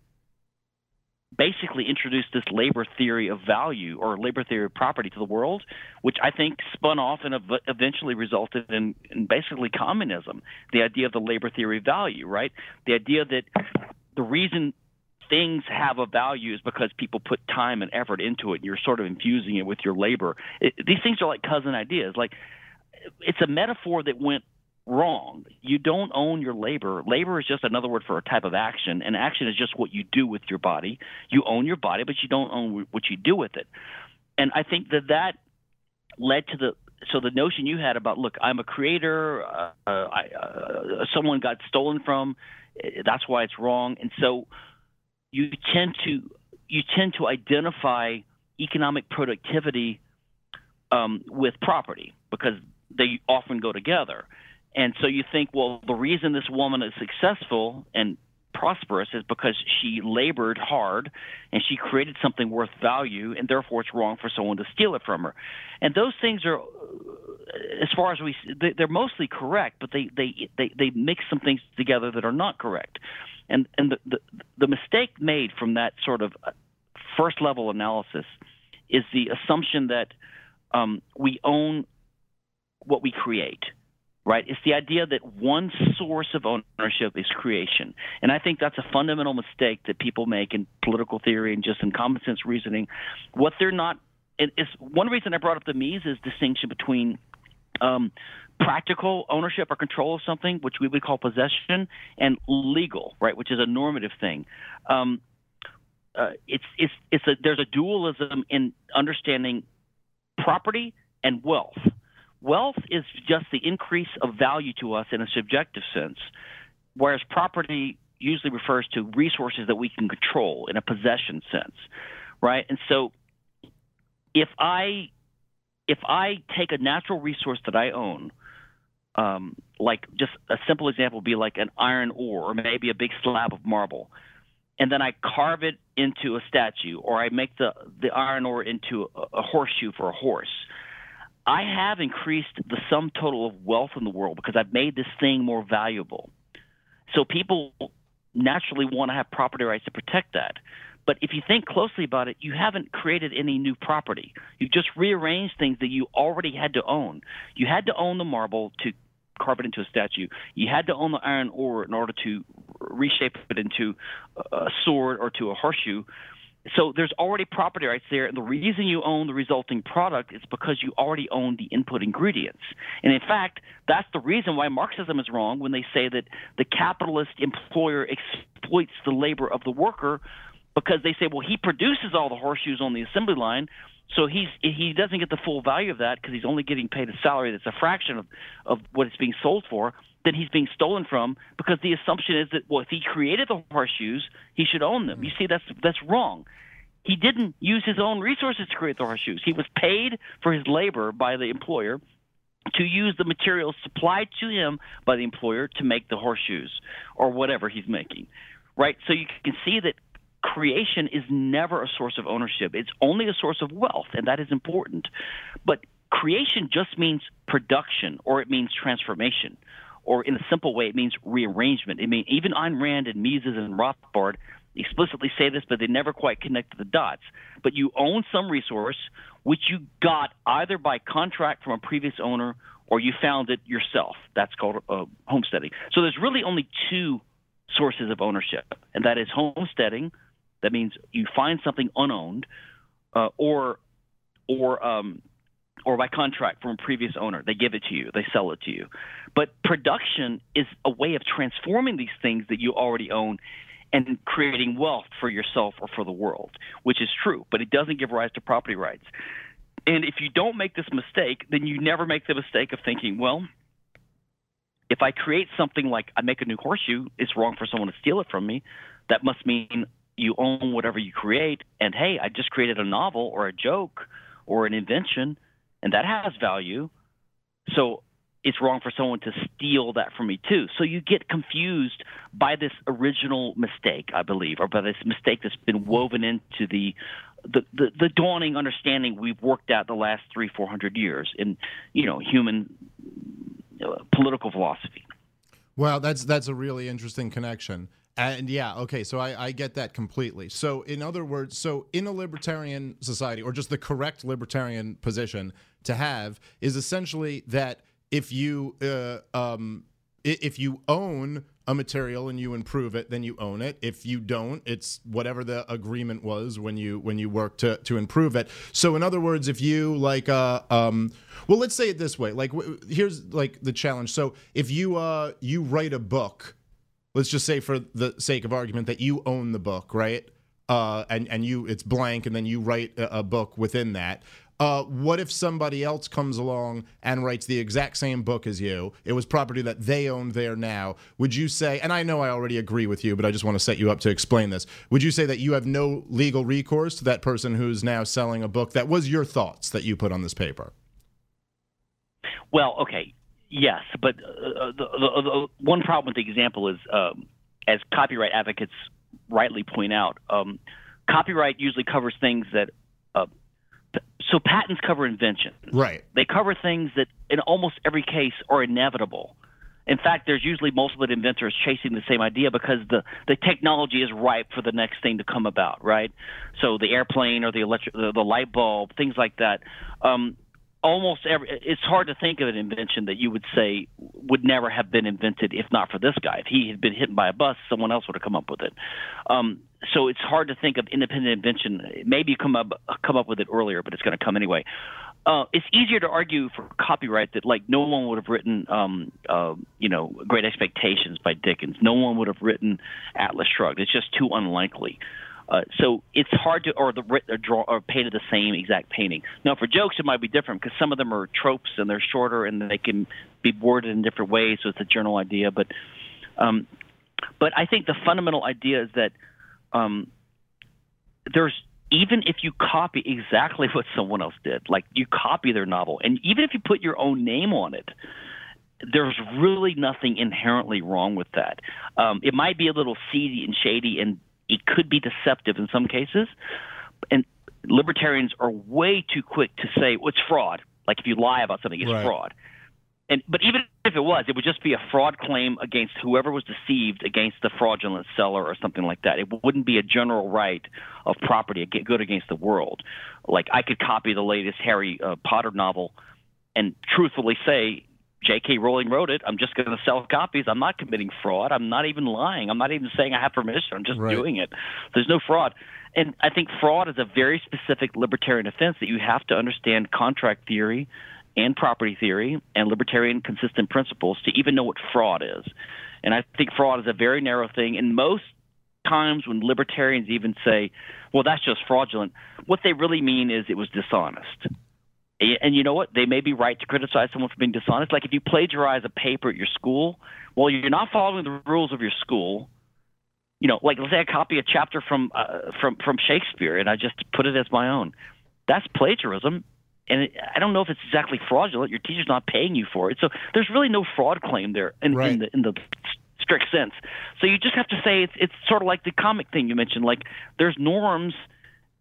Speaker 5: basically introduced this labor theory of value or labor theory of property to the world, which I think spun off and eventually resulted in, in basically communism. The idea of the labor theory of value, right? The idea that the reason things have a value is because people put time and effort into it. And you're sort of infusing it with your labor. It, these things are like cousin ideas. Like it's a metaphor that went wrong. You don't own your labor. Labor is just another word for a type of action, and action is just what you do with your body. You own your body, but you don't own what you do with it. And I think that that led to the so the notion you had about look, I'm a creator. Uh, I, uh, someone got stolen from. eh, That's why it's wrong. And so you tend to you tend to identify economic productivity um, with property because they often go together. And so you think, well, the reason this woman is successful and prosperous is because she labored hard and she created something worth value, and therefore it's wrong for someone to steal it from her. And those things are, as far as we, they- they're mostly correct, but they they they, they mix some things together that are not correct. And and the, the the mistake made from that sort of first level analysis is the assumption that um, we own what we create right? It's the idea that one source of ownership is creation. And I think that's a fundamental mistake that people make in political theory and just in common sense reasoning. What they're not, it's one reason I brought up the Mises distinction between um, practical ownership or control of something, which we would call possession, and legal, right, which is a normative thing. Um, uh, it's it's it's a there's a dualism in understanding property and wealth. Wealth is just the increase of value to us in a subjective sense, whereas property usually refers to resources that we can control in a possession sense, right? And so, if I if I take a natural resource that I own, um, like just a simple example would be like an iron ore or maybe a big slab of marble, and then I carve it into a statue or I make the the iron ore into a, a horseshoe for a horse I have increased the sum total of wealth in the world because I've made this thing more valuable. So people naturally want to have property rights to protect that. But if you think closely about it, you haven't created any new property. You've just rearranged things that you already had to own. You had to own the marble to carve it into a statue. You had to own the iron ore in order to reshape it into a sword or to a horseshoe so there's already property rights there, and the reason you own the resulting product is because you already own the input ingredients. And in fact, that's the reason why Marxism is wrong when they say that the capitalist employer exploits the labor of the worker because they say, well, he produces all the horseshoes on the assembly line, so he's he doesn't get the full value of that because he's only getting paid a salary that's a fraction of, of what it's being sold for that he's being stolen from because the assumption is that well if he created the horseshoes he should own them. You see that's that's wrong. He didn't use his own resources to create the horseshoes. He was paid for his labor by the employer to use the materials supplied to him by the employer to make the horseshoes or whatever he's making. Right? So you can see that creation is never a source of ownership. It's only a source of wealth, and that is important. But creation just means production or it means transformation or in a simple way, it means rearrangement. I mean, even Ayn Rand and Mises and Rothbard explicitly say this, but they never quite connect the dots. But you own some resource which you got either by contract from a previous owner or you found it yourself. That's called uh, homesteading. So there's really only two sources of ownership, and that is homesteading. That means you find something unowned, uh, or or um, or by contract from a previous owner. They give it to you, they sell it to you. But production is a way of transforming these things that you already own and creating wealth for yourself or for the world, which is true, but it doesn't give rise to property rights. And if you don't make this mistake, then you never make the mistake of thinking, well, if I create something like I make a new horseshoe, it's wrong for someone to steal it from me. That must mean you own whatever you create. And hey, I just created a novel or a joke or an invention and that has value. So it's wrong for someone to steal that from me too. So you get confused by this original mistake, I believe, or by this mistake that's been woven into the the, the, the dawning understanding we've worked out the last three, four hundred years in, you know, human uh, political philosophy.
Speaker 1: Well, that's that's a really interesting connection. And yeah, okay, so I, I get that completely. So, in other words, so in a libertarian society, or just the correct libertarian position to have, is essentially that if you uh, um, if you own a material and you improve it, then you own it. If you don't, it's whatever the agreement was when you when you work to to improve it. So in other words, if you like uh um well, let's say it this way. Like here's like the challenge. So if you uh you write a book let's just say for the sake of argument that you own the book, right? Uh, and and you it's blank, and then you write a, a book within that. Uh, what if somebody else comes along and writes the exact same book as you? It was property that they own there now. Would you say, and I know I already agree with you, but I just want to set you up to explain this. Would you say that you have no legal recourse to that person who's now selling a book that was your thoughts that you put on this paper?
Speaker 5: Well, okay. Yes, but uh, the, the, the, one problem with the example is, um, as copyright advocates rightly point out, um, copyright usually covers things that. Uh, so patents cover invention.
Speaker 1: Right.
Speaker 5: They cover things that, in almost every case, are inevitable. In fact, there's usually multiple inventors chasing the same idea because the, the technology is ripe for the next thing to come about, right? So the airplane or the electric, the, the light bulb, things like that. Um, almost every it's hard to think of an invention that you would say would never have been invented if not for this guy. If he had been hit by a bus someone else would have come up with it. Um, so it's hard to think of independent invention. Maybe come up come up with it earlier but it's going to come anyway. Uh, it's easier to argue for copyright that like no one would have written um, uh, you know great expectations by dickens. No one would have written atlas shrugged. It's just too unlikely uh, so it's hard to, or the or draw or painted the same exact painting. Now for jokes it might be different because some of them are tropes and they're shorter and they can be worded in different ways. So it's a general idea, but um, but I think the fundamental idea is that um, there's even if you copy exactly what someone else did, like you copy their novel, and even if you put your own name on it, there's really nothing inherently wrong with that. Um, it might be a little seedy and shady and it could be deceptive in some cases. And libertarians are way too quick to say well, it's fraud. Like if you lie about something, it's right. fraud. And but even if it was, it would just be a fraud claim against whoever was deceived against the fraudulent seller or something like that. It wouldn't be a general right of property good against the world. Like I could copy the latest Harry uh, Potter novel and truthfully say J.K. Rowling wrote it. I'm just going to sell copies. I'm not committing fraud. I'm not even lying. I'm not even saying I have permission. I'm just right. doing it. There's no fraud. And I think fraud is a very specific libertarian offense that you have to understand contract theory and property theory and libertarian consistent principles to even know what fraud is. And I think fraud is a very narrow thing. And most times when libertarians even say, well, that's just fraudulent, what they really mean is it was dishonest. And you know what? They may be right to criticize someone for being dishonest. Like if you plagiarize a paper at your school, well, you're not following the rules of your school. You know, like let's say I copy a chapter from uh, from from Shakespeare and I just put it as my own. That's plagiarism, and it, I don't know if it's exactly fraudulent. Your teacher's not paying you for it, so there's really no fraud claim there in, right. in the in the strict sense. So you just have to say it's it's sort of like the comic thing you mentioned. Like there's norms,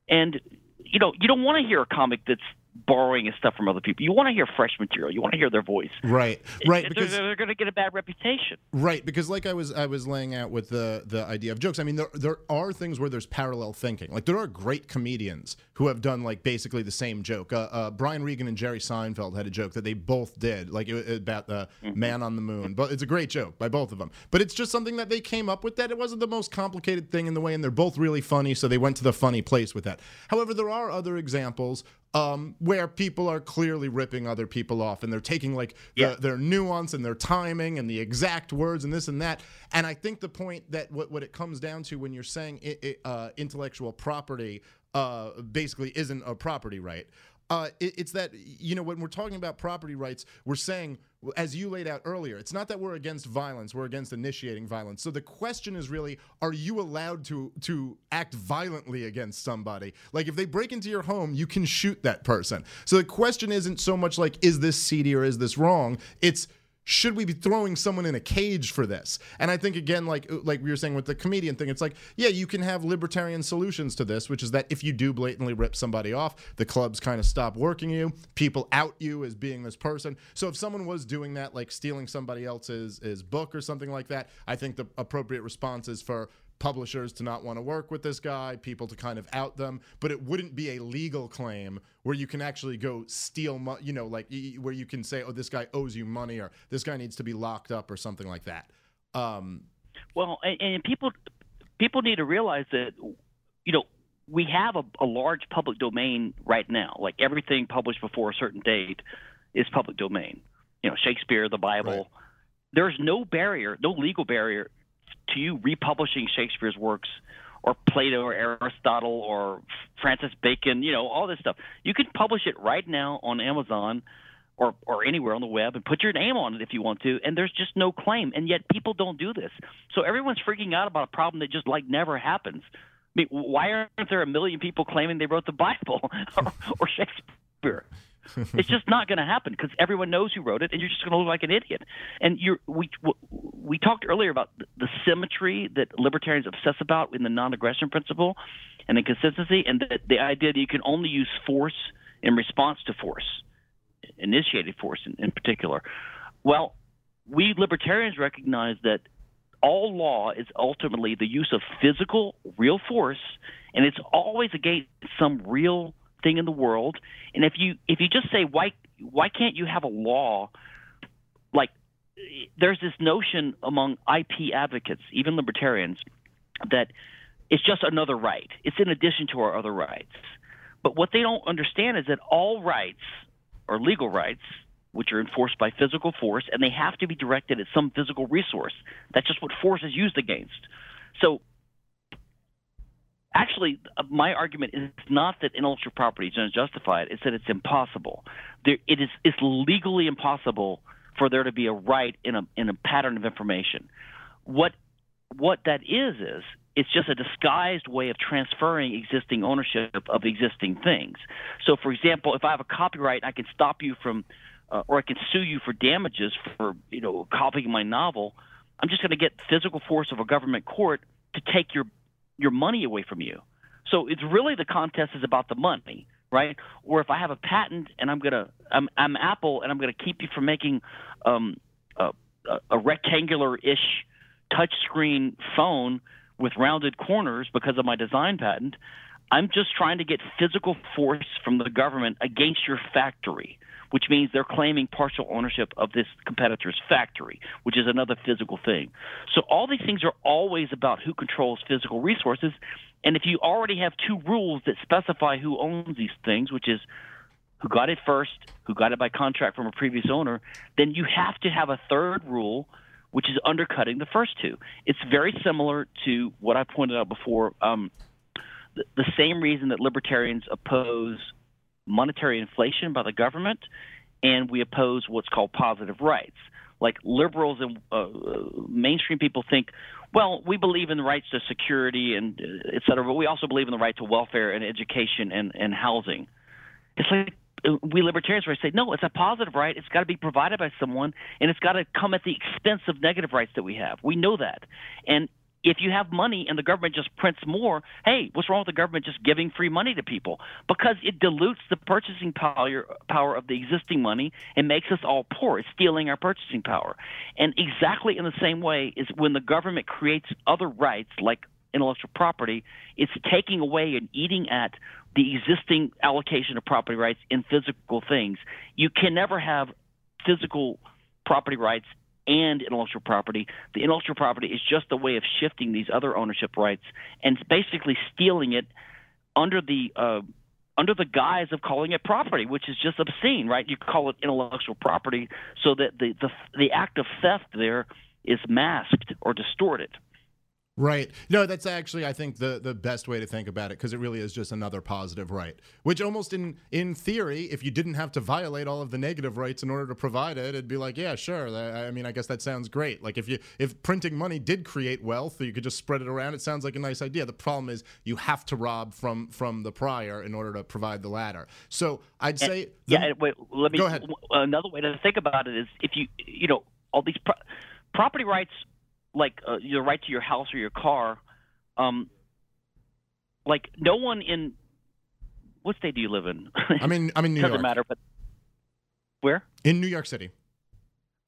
Speaker 5: and you know you don't want to hear a comic that's borrowing his stuff from other people. You want to hear fresh material. You want to hear their voice.
Speaker 1: Right, right.
Speaker 5: It, because they're, they're going to get a bad reputation.
Speaker 1: Right, because like I was I was laying out with the the idea of jokes. I mean, there there are things where there's parallel thinking. Like there are great comedians who have done like basically the same joke. Uh, uh, Brian Regan and Jerry Seinfeld had a joke that they both did, like it, about the mm-hmm. man on the moon. But it's a great joke by both of them. But it's just something that they came up with that it wasn't the most complicated thing in the way, and they're both really funny, so they went to the funny place with that. However, there are other examples um, where people are clearly ripping other people off and they're taking like yeah. the, their nuance and their timing and the exact words and this and that. And I think the point that what, what it comes down to when you're saying it, it, uh, intellectual property uh, basically isn't a property right. Uh, it, it's that you know when we're talking about property rights, we're saying, as you laid out earlier, it's not that we're against violence; we're against initiating violence. So the question is really, are you allowed to to act violently against somebody? Like if they break into your home, you can shoot that person. So the question isn't so much like, is this seedy or is this wrong? It's should we be throwing someone in a cage for this? And I think again, like uh, like we were saying with the comedian thing, it's like yeah, you can have libertarian solutions to this, which is that if you do blatantly rip somebody off, the clubs kind of stop working you. People out you as being this person. So if someone was doing that, like stealing somebody else's book or something like that, I think the appropriate response is for publishers to not want to work with this guy, people to kind of out them, but it wouldn't be a legal claim where you can actually go steal, money, you know, like where you can say, oh, this guy owes you money or this guy needs to be locked up or something like that. Um,
Speaker 5: well, and, and people people need to realize that, you know, we have a, a large public domain right now. Like everything published before a certain date is public domain. You know, Shakespeare, the Bible. Right. There's no barrier, no legal barrier to you republishing Shakespeare's works or Plato or Aristotle or Francis Bacon, you know, all this stuff. You can publish it right now on Amazon or or anywhere on the web and put your name on it if you want to, and there's just no claim. And yet people don't do this. So everyone's freaking out about a problem that just like never happens. I mean, why aren't there a million people claiming they wrote the Bible or, or Shakespeare? it's just not going to happen because everyone knows who wrote it, and you're just going to look like an idiot. And you're we we talked earlier about the symmetry that libertarians obsess about in the non-aggression principle, and the consistency, and the, the idea that you can only use force in response to force, initiated force in, in particular. Well, we libertarians recognize that all law is ultimately the use of physical, real force, and it's always against some real thing in the world. And if you if you just say why why can't you have a law like there's this notion among IP advocates, even libertarians, that it's just another right. It's in addition to our other rights. But what they don't understand is that all rights are legal rights, which are enforced by physical force, and they have to be directed at some physical resource. That's just what force is used against. So, actually, uh, my argument is not that intellectual property is unjustified; it's that it's impossible. There, it is it's legally impossible for there to be a right in a in a pattern of information. What what that is is it's just a disguised way of transferring existing ownership of existing things. So, for example, if I have a copyright, I can stop you from, uh, or I can sue you for damages for you know copying my novel. I'm just going to get physical force of a government court to take your your money away from you. So it's really the contest is about the money, right? Or if I have a patent and I'm gonna I'm, I'm Apple and I'm gonna keep you from making um, a, a rectangular-ish touchscreen phone with rounded corners because of my design patent. I'm just trying to get physical force from the government against your factory, which means they're claiming partial ownership of this competitor's factory, which is another physical thing. So all these things are always about who controls physical resources. And if you already have two rules that specify who owns these things, which is who got it first, who got it by contract from a previous owner, then you have to have a third rule which is undercutting the first two. It's very similar to what I pointed out before. Um, the, the same reason that libertarians oppose monetary inflation by the government, and we oppose what's called positive rights. Like liberals and uh, mainstream people think, well, we believe in the rights to security and uh, et cetera, but we also believe in the right to welfare and education and, and housing. It's like we libertarians I say no, it's a positive right. It's got to be provided by someone, and it's got to come at the expense of negative rights that we have. We know that, and if you have money and the government just prints more, hey, what's wrong with the government just giving free money to people? Because it dilutes the purchasing power power of the existing money and makes us all poor. It's stealing our purchasing power. And exactly in the same way is when the government creates other rights like intellectual property, it's taking away and eating at the existing allocation of property rights in physical things. You can never have physical property rights and intellectual property. The intellectual property is just a way of shifting these other ownership rights and basically stealing it under the uh, under the guise of calling it property, which is just obscene, right? You call it intellectual property so that the the, the act of theft there is masked or distorted.
Speaker 1: Right. No, that's actually I think the the best way to think about it because it really is just another positive right. Which almost in in theory, if you didn't have to violate all of the negative rights in order to provide it, it'd be like, yeah, sure. I mean, I guess that sounds great. Like if you if printing money did create wealth, you could just spread it around. It sounds like a nice idea. The problem is you have to rob from from the prior in order to provide the latter. So I'd say
Speaker 5: and, the, yeah. Wait, let me. Go ahead. Another way to think about it is if you you know all these pro- property rights like uh, your right to your house or your car, um, like no one in what state do you live in?
Speaker 1: I mean, I'm in New
Speaker 5: Doesn't
Speaker 1: York.
Speaker 5: Matter, but where?
Speaker 1: In New York City.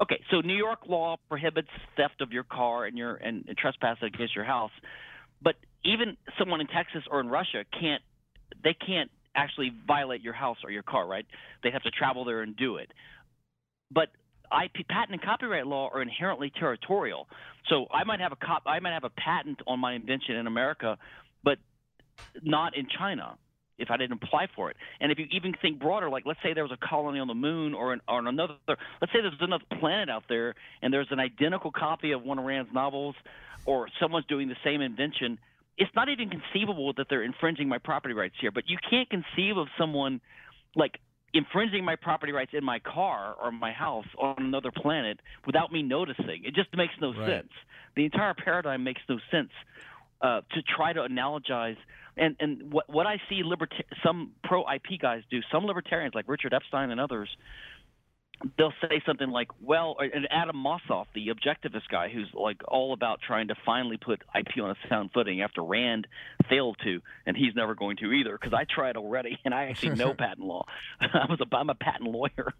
Speaker 5: Okay, so New York law prohibits theft of your car and your and, and trespass against your house, but even someone in Texas or in Russia can't they can't actually violate your house or your car, right? They have to travel there and do it. But IP patent and copyright law are inherently territorial. So I might have a cop, I might have a patent on my invention in America, but not in China if I didn't apply for it. And if you even think broader, like let's say there was a colony on the moon or, an, or on another, let's say there's another planet out there and there's an identical copy of one of Rand's novels, or someone's doing the same invention. It's not even conceivable that they're infringing my property rights here. But you can't conceive of someone like infringing my property rights in my car or my house on another planet without me noticing. It just makes no right. sense. The entire paradigm makes no sense uh, to try to analogize. And and what what I see liberta- some pro IP guys do, some libertarians like Richard Epstein and others, they'll say something like, "Well," and Adam Mossoff, the objectivist guy, who's like all about trying to finally put IP on a sound footing after Rand failed to, and he's never going to either. Because I tried already, and I actually know patent law. I was a I'm a patent lawyer.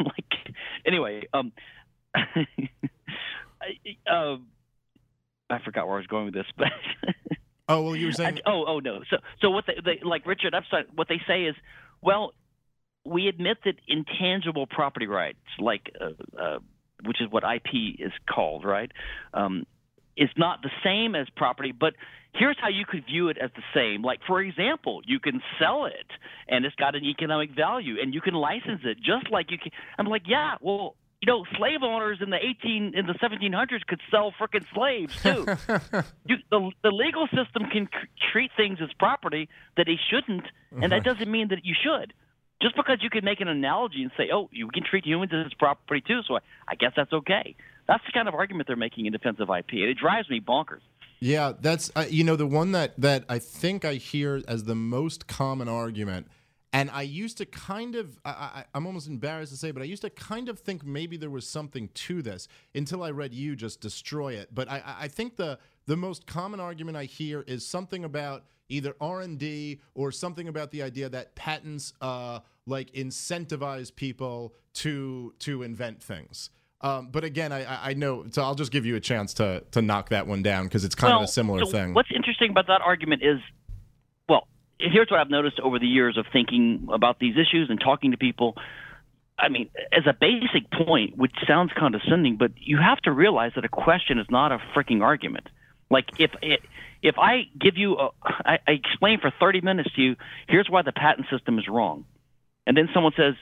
Speaker 5: like anyway, um, I, uh, I forgot where I was going with this, but.
Speaker 1: oh well, you were saying.
Speaker 5: I, oh oh no. So so what they, they like Richard Epstein? What they say is, well, we admit that intangible property rights, like uh, uh, which is what IP is called, right, um, is not the same as property, but here's how you could view it as the same. Like, for example, you can sell it and it's got an economic value and you can license it just like you can. I'm like, yeah, well, you know, slave owners in the 18 in the 1700s could sell frickin' slaves too. you, the the legal system can c- treat things as property that it shouldn't, and that doesn't mean that you should. Just because you can make an analogy and say, "Oh, you can treat humans as property too," so I, I guess that's okay. That's the kind of argument they're making in defense of IP, and it drives me bonkers.
Speaker 1: Yeah, that's uh, you know the one that that I think I hear as the most common argument, and I used to kind of I, I'm almost embarrassed to say, but I used to kind of think maybe there was something to this until I read you just destroy it. But I, I- I think the the most common argument I hear is something about either R and D or something about the idea that patents uh, like incentivize people to to invent things. Um, but again, I, I- I know, so I'll just give you a chance to to knock that one down because it's kind
Speaker 5: well,
Speaker 1: of a similar
Speaker 5: so
Speaker 1: thing.
Speaker 5: What's interesting about that argument is, well, here's what I've noticed over the years of thinking about these issues and talking to people. I mean, as a basic point, which sounds condescending, but you have to realize that a question is not a freaking argument. Like if it, if I give you, a, I, I explain for 30 minutes to you, here's why the patent system is wrong, and then someone says,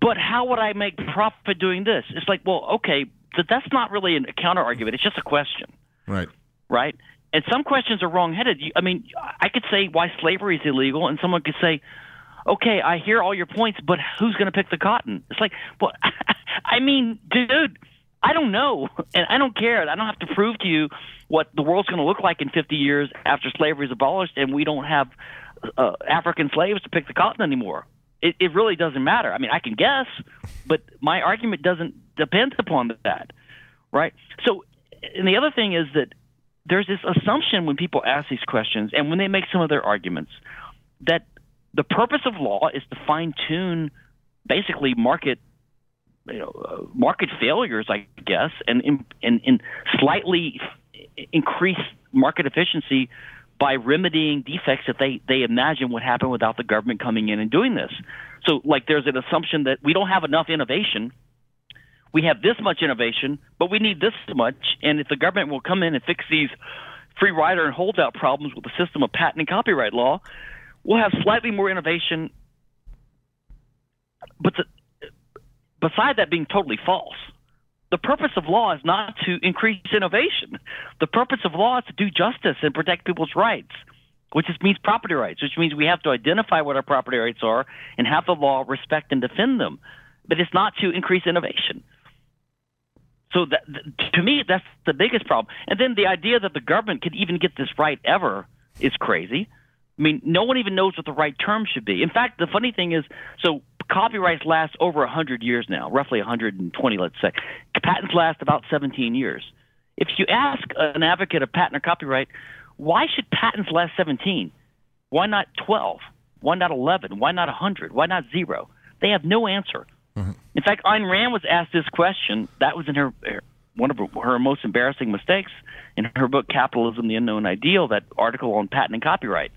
Speaker 5: but how would I make profit doing this? It's like, well, okay, but that's not really a counter argument. It's just a question
Speaker 1: right.
Speaker 5: right? And some questions are wrongheaded. You- I mean, I could say why slavery is illegal, and someone could say, "Okay, I hear all your points, but who's going to pick the cotton?" It's like, well, I mean, dude, I don't know, and I don't care. I don't have to prove to you what the world's going to look like in 50 years after slavery is abolished, and we don't have uh, African slaves to pick the cotton anymore. It, it really doesn't matter. I mean, I can guess, but my argument doesn't depend upon that, right? So, and the other thing is that there's this assumption when people ask these questions and when they make some of their arguments that the purpose of law is to fine tune basically market you know uh, market failures I guess and in, and, and slightly increase market efficiency by remedying defects that they they imagine would happen without the government coming in and doing this. So like there's an assumption that we don't have enough innovation we have this much innovation, but we need this much. And if the government will come in and fix these free rider and holdout problems with the system of patent and copyright law, we'll have slightly more innovation. But the, beside that being totally false, the purpose of law is not to increase innovation. The purpose of law is to do justice and protect people's rights, which means property rights, which means we have to identify what our property rights are and have the law respect and defend them. But it's not to increase innovation. So that, to me, that's the biggest problem. And then the idea that the government could even get this right ever is crazy. I mean, no one even knows what the right term should be. In fact, the funny thing is, so copyrights last over 100 years now, roughly 120, let's say. Patents last about 17 years. If you ask an advocate of patent or copyright, why should patents last 17? Why not 12? Why not 11? Why not 100? Why not zero? They have no answer. Mm-hmm. In fact, Ayn Rand was asked this question. That was in her one of her, her most embarrassing mistakes in her book "Capitalism: The Unknown Ideal." That article on patent and copyright.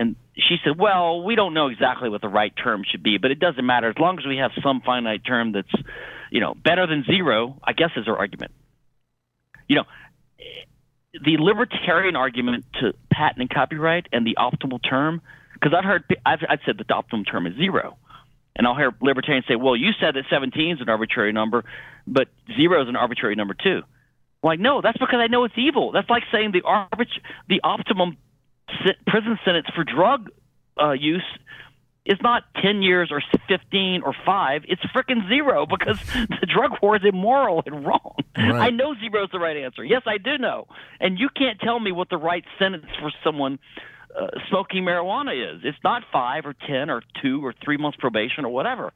Speaker 5: And she said, "Well, we don't know exactly what the right term should be, but it doesn't matter as long as we have some finite term that's, you know, better than zero. I guess is her argument. You know, the libertarian argument to patent and copyright and the optimal term, because I've heard I've, I've said that the optimal term is zero. And I'll hear libertarians say, well, you said that 17 is an arbitrary number, but zero is an arbitrary number too. I'm like, no, that's because I know it's evil. That's like saying the arbit- the optimum prison sentence for drug uh, use is not 10 years or 15 or 5. It's frickin' zero because the drug war is immoral and wrong.
Speaker 1: Right.
Speaker 5: I know zero is the right answer. Yes, I do know. And you can't tell me what the right sentence for someone uh, smoking marijuana is. It's not five or ten or two or three months probation or whatever.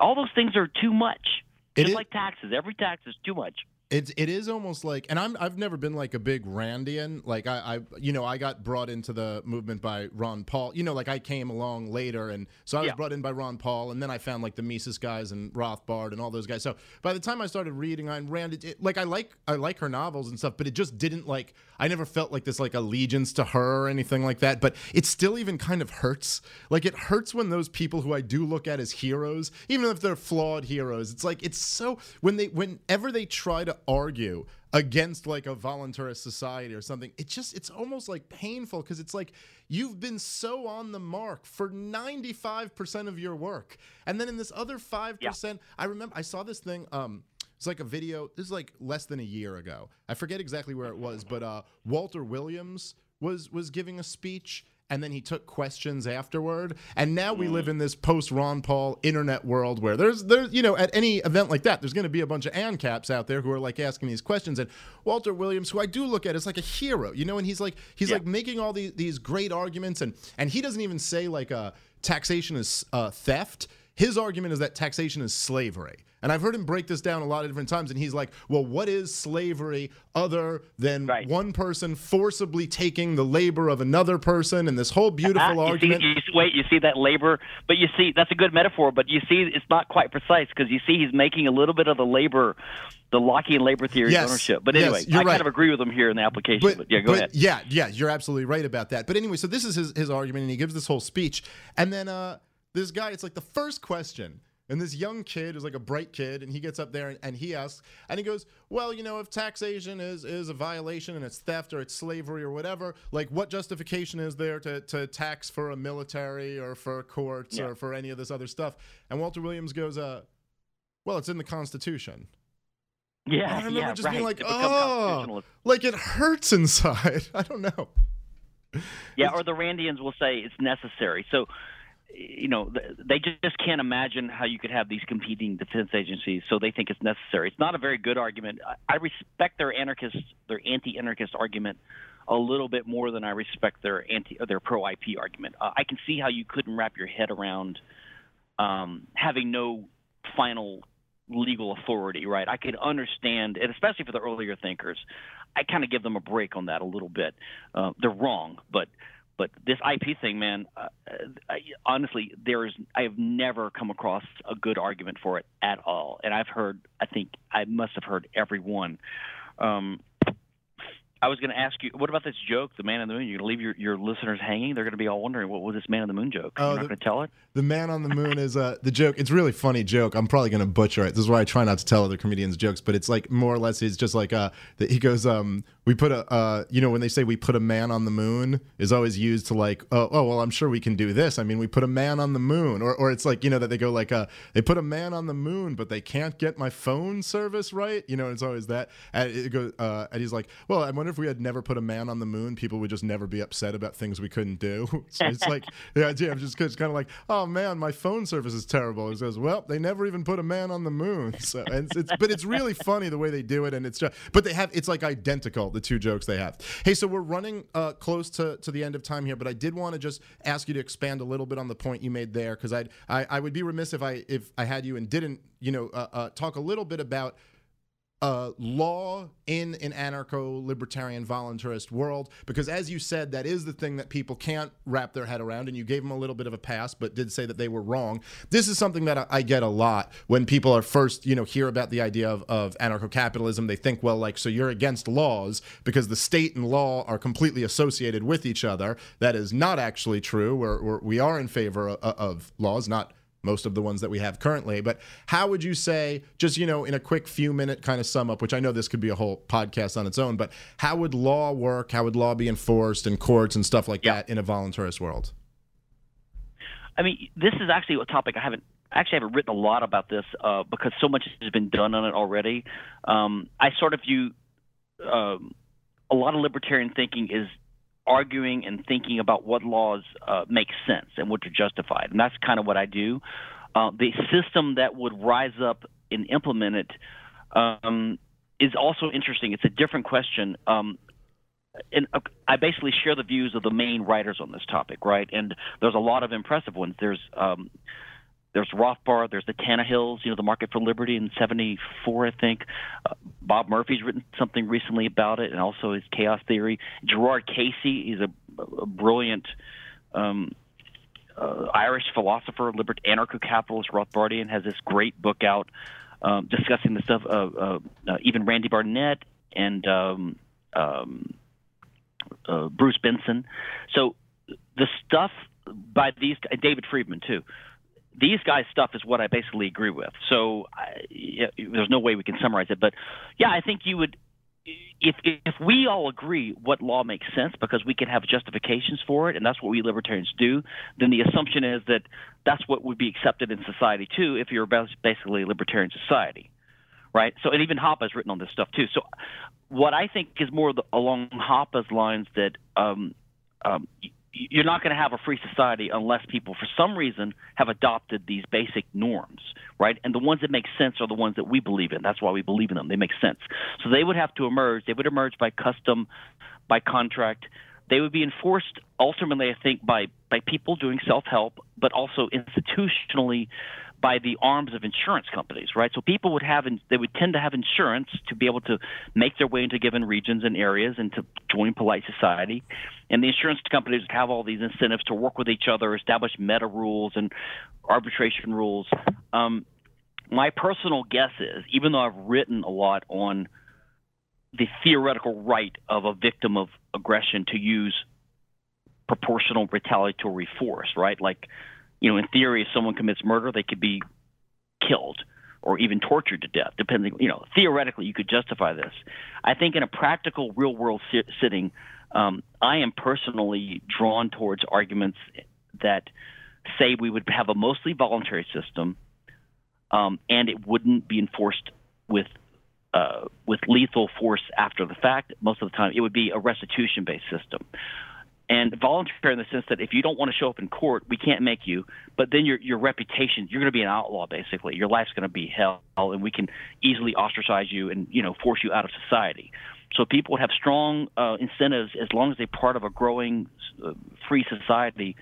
Speaker 5: All those things are too much.
Speaker 1: It
Speaker 5: Just
Speaker 1: is-
Speaker 5: like taxes, every tax is too much.
Speaker 1: It's it is almost like, and I'm I've never been like a big Randian. Like I, I you know I got brought into the movement by Ron Paul. You know, like I came along later, and so I was
Speaker 5: Yeah.
Speaker 1: brought in by Ron Paul, and then I found like the Mises guys and Rothbard and all those guys. So by the time I started reading Ayn Rand, it, it, like I like I like her novels and stuff, but it just didn't like I never felt like this like allegiance to her or anything like that. But it still even kind of hurts. Like it hurts when those people who I do look at as heroes, even if they're flawed heroes, it's like it's so when they whenever they try to argue against like a voluntarist society or something it just it's almost like painful because it's like you've been so on the mark for 95% of your work and then in this other 5% i remember i saw this thing um it's like a video this is like less than a year ago i forget exactly where it was but uh walter williams was was giving a speech and then he took questions afterward. And now we live in this post Ron Paul internet world where there's there's you know at any event like that, there's going to be a bunch of ANCAPs out there who are like asking these questions. And Walter Williams, who I do look at as like a hero, you know, and he's like he's
Speaker 5: Yeah.
Speaker 1: like making all these these great arguments, and and he doesn't even say like uh, taxation is uh, theft. His argument is that taxation is slavery. And I've heard him break this down a lot of different times. And he's like, well, what is slavery other than
Speaker 5: Right.
Speaker 1: one person forcibly taking the labor of another person? And this whole beautiful
Speaker 5: you
Speaker 1: argument.
Speaker 5: See, you see, wait, you see that labor, but you see that's a good metaphor. But you see, it's not quite precise because you see he's making a little bit of the labor, the Lockean labor theory
Speaker 1: Yes,
Speaker 5: ownership. But
Speaker 1: yes,
Speaker 5: anyway,
Speaker 1: you're
Speaker 5: I
Speaker 1: right.
Speaker 5: kind of agree with him here in the application. But, yeah, go
Speaker 1: but
Speaker 5: ahead.
Speaker 1: Yeah, yeah, you're absolutely right about that. But anyway, so this is his, his argument, and he gives this whole speech. And then uh, this guy, it's like the first question. And this young kid is like a bright kid, and he gets up there and, and he asks, and he goes, Well, you know, if taxation is, is a violation and it's theft or it's slavery or whatever, like what justification is there to, to tax for a military or for courts
Speaker 5: Yeah.
Speaker 1: or for any of this other stuff? And Walter Williams goes, uh, Well, it's in the Constitution.
Speaker 5: Yeah,
Speaker 1: I remember
Speaker 5: yeah,
Speaker 1: just
Speaker 5: right.
Speaker 1: being like, oh, like it hurts inside. I don't know.
Speaker 5: Yeah, or the Randians will say it's necessary. So, you know, they just can't imagine how you could have these competing defense agencies. So they think it's necessary. It's not a very good argument. I, respect their anarchist, their anti-anarchist argument a little bit more than I respect their anti, their pro-IP argument. Uh, I can see how you couldn't wrap your head around um, having no final legal authority, right? I could understand, and especially for the earlier thinkers, I kind of give them a break on that a little bit. Uh, they're wrong, but but this IP thing, man, uh, I, honestly, there is I have never come across a good argument for it at all, and I've heard, I think I must have heard every one. Um, I was going to ask you, what about this joke, the man in the moon? You're going to leave your, your listeners hanging? They're going to be all wondering, what was this man in the moon joke?
Speaker 1: Oh,
Speaker 5: You're not going to tell it?
Speaker 1: The man on the moon is uh, the joke. It's a really funny joke. I'm probably gonna butcher it. This is why I try not to tell other comedians jokes. But it's like more or less. He's just like uh, that he goes. Um, we put a uh, you know, when they say we put a man on the moon is always used to like, oh, oh, well, I'm sure we can do this. I mean, we put a man on the moon, or or it's like you know that they go like, uh, they put a man on the moon, but they can't get my phone service right. You know, it's always that. And it goes, uh, and he's like, well, I wonder if we had never put a man on the moon, people would just never be upset about things we couldn't do. so it's like the idea of just it's kind of like, oh man, my phone service is terrible. It says, well, they never even put a man on the moon. So and it's, it's but it's really funny the way they do it, and it's just but they have it's like identical the two jokes they have. Hey, so we're running uh, close to to the end of time here, but I did want to just ask you to expand a little bit on the point you made there because I I I would be remiss if I if I had you and didn't you know uh, uh, talk a little bit about uh, law in an anarcho libertarian voluntarist world because as you said that is the thing that people can't wrap their head around and you gave them a little bit of a pass but did say that they were wrong. This is something that I, get a lot when people are first you know hear about the idea of, of anarcho-capitalism. They think well like so you're against laws because the state and law are completely associated with each other. That is not actually true. We're, we're, we are in favor of, of laws not most of the ones that we have currently. But how would you say, just you know, in a quick few minute kind of sum up, which I know this could be a whole podcast on its own, but how would law work? How would law be enforced in courts and stuff like
Speaker 5: Yeah.
Speaker 1: that in a voluntarist world?
Speaker 5: I mean, this is actually a topic I haven't actually haven't written a lot about this uh, because so much has been done on it already. Um, I sort of view um, a lot of libertarian thinking is arguing and thinking about what laws uh, make sense and what are justified, and that's kind of what I do. Uh, the system that would rise up and implement it um, is also interesting. It's a different question. Um, and uh, I basically share the views of the main writers on this topic, right? And there's a lot of impressive ones. There's um, there's Rothbard, there's the Tannehills, you know, the Market for Liberty in '74, I think. Uh, Bob Murphy's written something recently about it, and also his Chaos Theory. Gerard Casey, he's a, a brilliant um, uh, Irish philosopher, libert- anarcho-capitalist, Rothbardian, has this great book out um, discussing the stuff. Uh, uh, even Randy Barnett and um, um, uh, Bruce Benson. So the stuff by these David Friedman too. These guys' stuff is what I basically agree with. So I, yeah, there's no way we can summarize it, but yeah, I think you would if if we all agree what law makes sense because we can have justifications for it and that's what we libertarians do then the assumption is that that's what would be accepted in society too if you're basically a libertarian society right? So and even has written on this stuff too. So what i think is more the, along Hoppe's lines that um, um, you're not going to have a free society unless people, for some reason, have adopted these basic norms, right? And the ones that make sense are the ones that we believe in. That's why we believe in them. They make sense. So they would have to emerge. They would emerge by custom, by contract. They would be enforced ultimately, I think, by by people doing self help, but also institutionally by the arms of insurance companies, right? So people would have, they would tend to have insurance to be able to make their way into given regions and areas and to join polite society. And the insurance companies have all these incentives to work with each other, establish meta rules and arbitration rules. Um, my personal guess is, even though I've written a lot on the theoretical right of a victim of aggression to use proportional retaliatory force, right? Like you know, in theory, if someone commits murder, they could be killed or even tortured to death, depending, you know, theoretically you could justify this. I think in a practical, real world sit- sitting, um, I am personally drawn towards arguments that say we would have a mostly voluntary system um, and it wouldn't be enforced with uh, with lethal force after the fact. Most of the time, it would be a restitution based system and voluntary in the sense that if you don't want to show up in court, we can't make you. But then your your reputation, you're going to be an outlaw basically. Your life's going to be hell, and we can easily ostracize you and you know force you out of society. So people would have strong uh, incentives as long as they're part of a growing uh, free society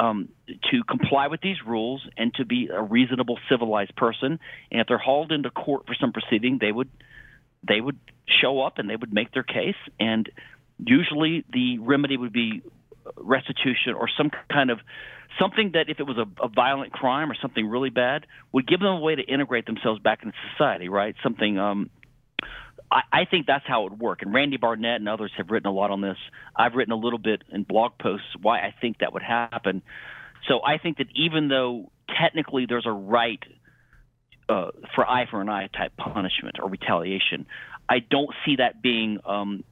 Speaker 5: um, to comply with these rules and to be a reasonable, civilized person. And if they're hauled into court for some proceeding, they would they would show up and they would make their case and usually the remedy would be restitution or some kind of something that if it was a, a violent crime or something really bad would give them a way to integrate themselves back into society right? Something um I, I think that's how it would work. And randy barnett and others have written a lot on this. I've written a little bit in blog posts why i think that would happen. So i think that even though technically there's a right uh, for eye for an eye type punishment or retaliation i don't see that being um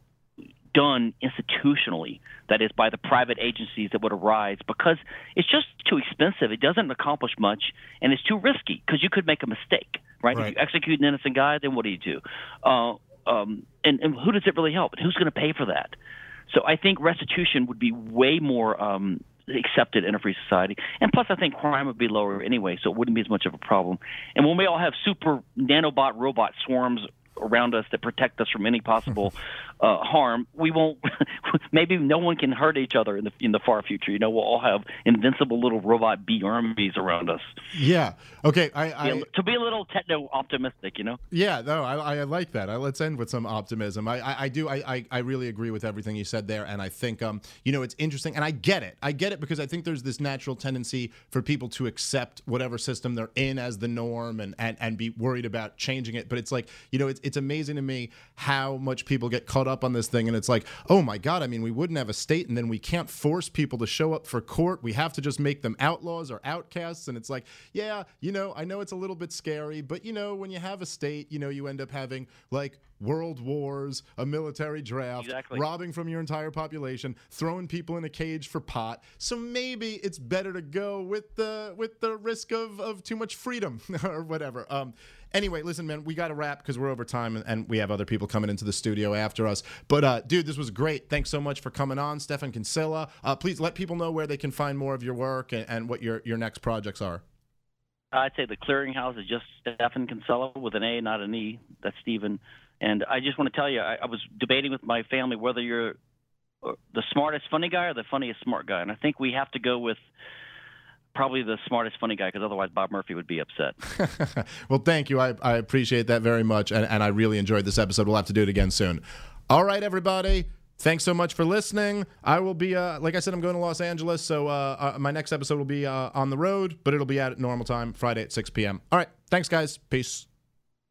Speaker 5: done institutionally, that is, by the private agencies that would arise, because it's just too expensive. It doesn't accomplish much, and it's too risky because you could make a mistake, right? right? If you execute an innocent guy, then what do you do? Uh, um, and, and who does it really help? And who's going to pay for that? So I think restitution would be way more um, accepted in a free society. And plus, I think crime would be lower anyway, so it wouldn't be as much of a problem. And when we all have super nanobot robot swarms around us that protect us from any possible uh, harm, we won't. maybe no one can hurt each other in the in the far future. You know, we'll all have invincible little robot bee armies around us.
Speaker 1: Yeah. Okay. I, I
Speaker 5: to be a little techno optimistic, you know.
Speaker 1: Yeah. No, I, I like that. I, let's end with some optimism. I I, I do. I, I really agree with everything you said there, and I think um you know it's interesting, and I get it. I get it because I think there's this natural tendency for people to accept whatever system they're in as the norm and and and be worried about changing it. But it's like you know it's it's amazing to me how much people get caught up on this thing, and it's like, oh my god, I mean, we wouldn't have a state, and then we can't force people to show up for court. We have to just make them outlaws or outcasts, and it's like, yeah, you know, I know it's a little bit scary, but you know, when you have a state, you know, you end up having like world wars, a military draft,
Speaker 5: exactly.
Speaker 1: robbing from your entire population, throwing people in a cage for pot. So maybe it's better to go with the with the risk of of too much freedom or whatever. Um, Anyway, listen, man, we got to wrap because we're over time and, and, we have other people coming into the studio after us. But, uh, dude, this was great. Thanks so much for coming on, Stephan Kinsella. Uh, please let people know where they can find more of your work and, and what your, your next projects are.
Speaker 5: I'd say the clearinghouse is just Stephan Kinsella with an A, not an E. That's Stephen. And I just want to tell you, I, I was debating with my family whether you're uh, the smartest funny guy or the funniest smart guy. And I think we have to go with probably the smartest, funny guy, because otherwise Bob Murphy would be upset.
Speaker 1: well, thank you. I, I appreciate that very much, and, and I really enjoyed this episode. We'll have to do it again soon. All right, everybody. Thanks so much for listening. I will be, uh, like I said, I'm going to Los Angeles, so uh, uh, my next episode will be uh, on the road, but it'll be at normal time, Friday at 6 p.m. All right. Thanks, guys. Peace.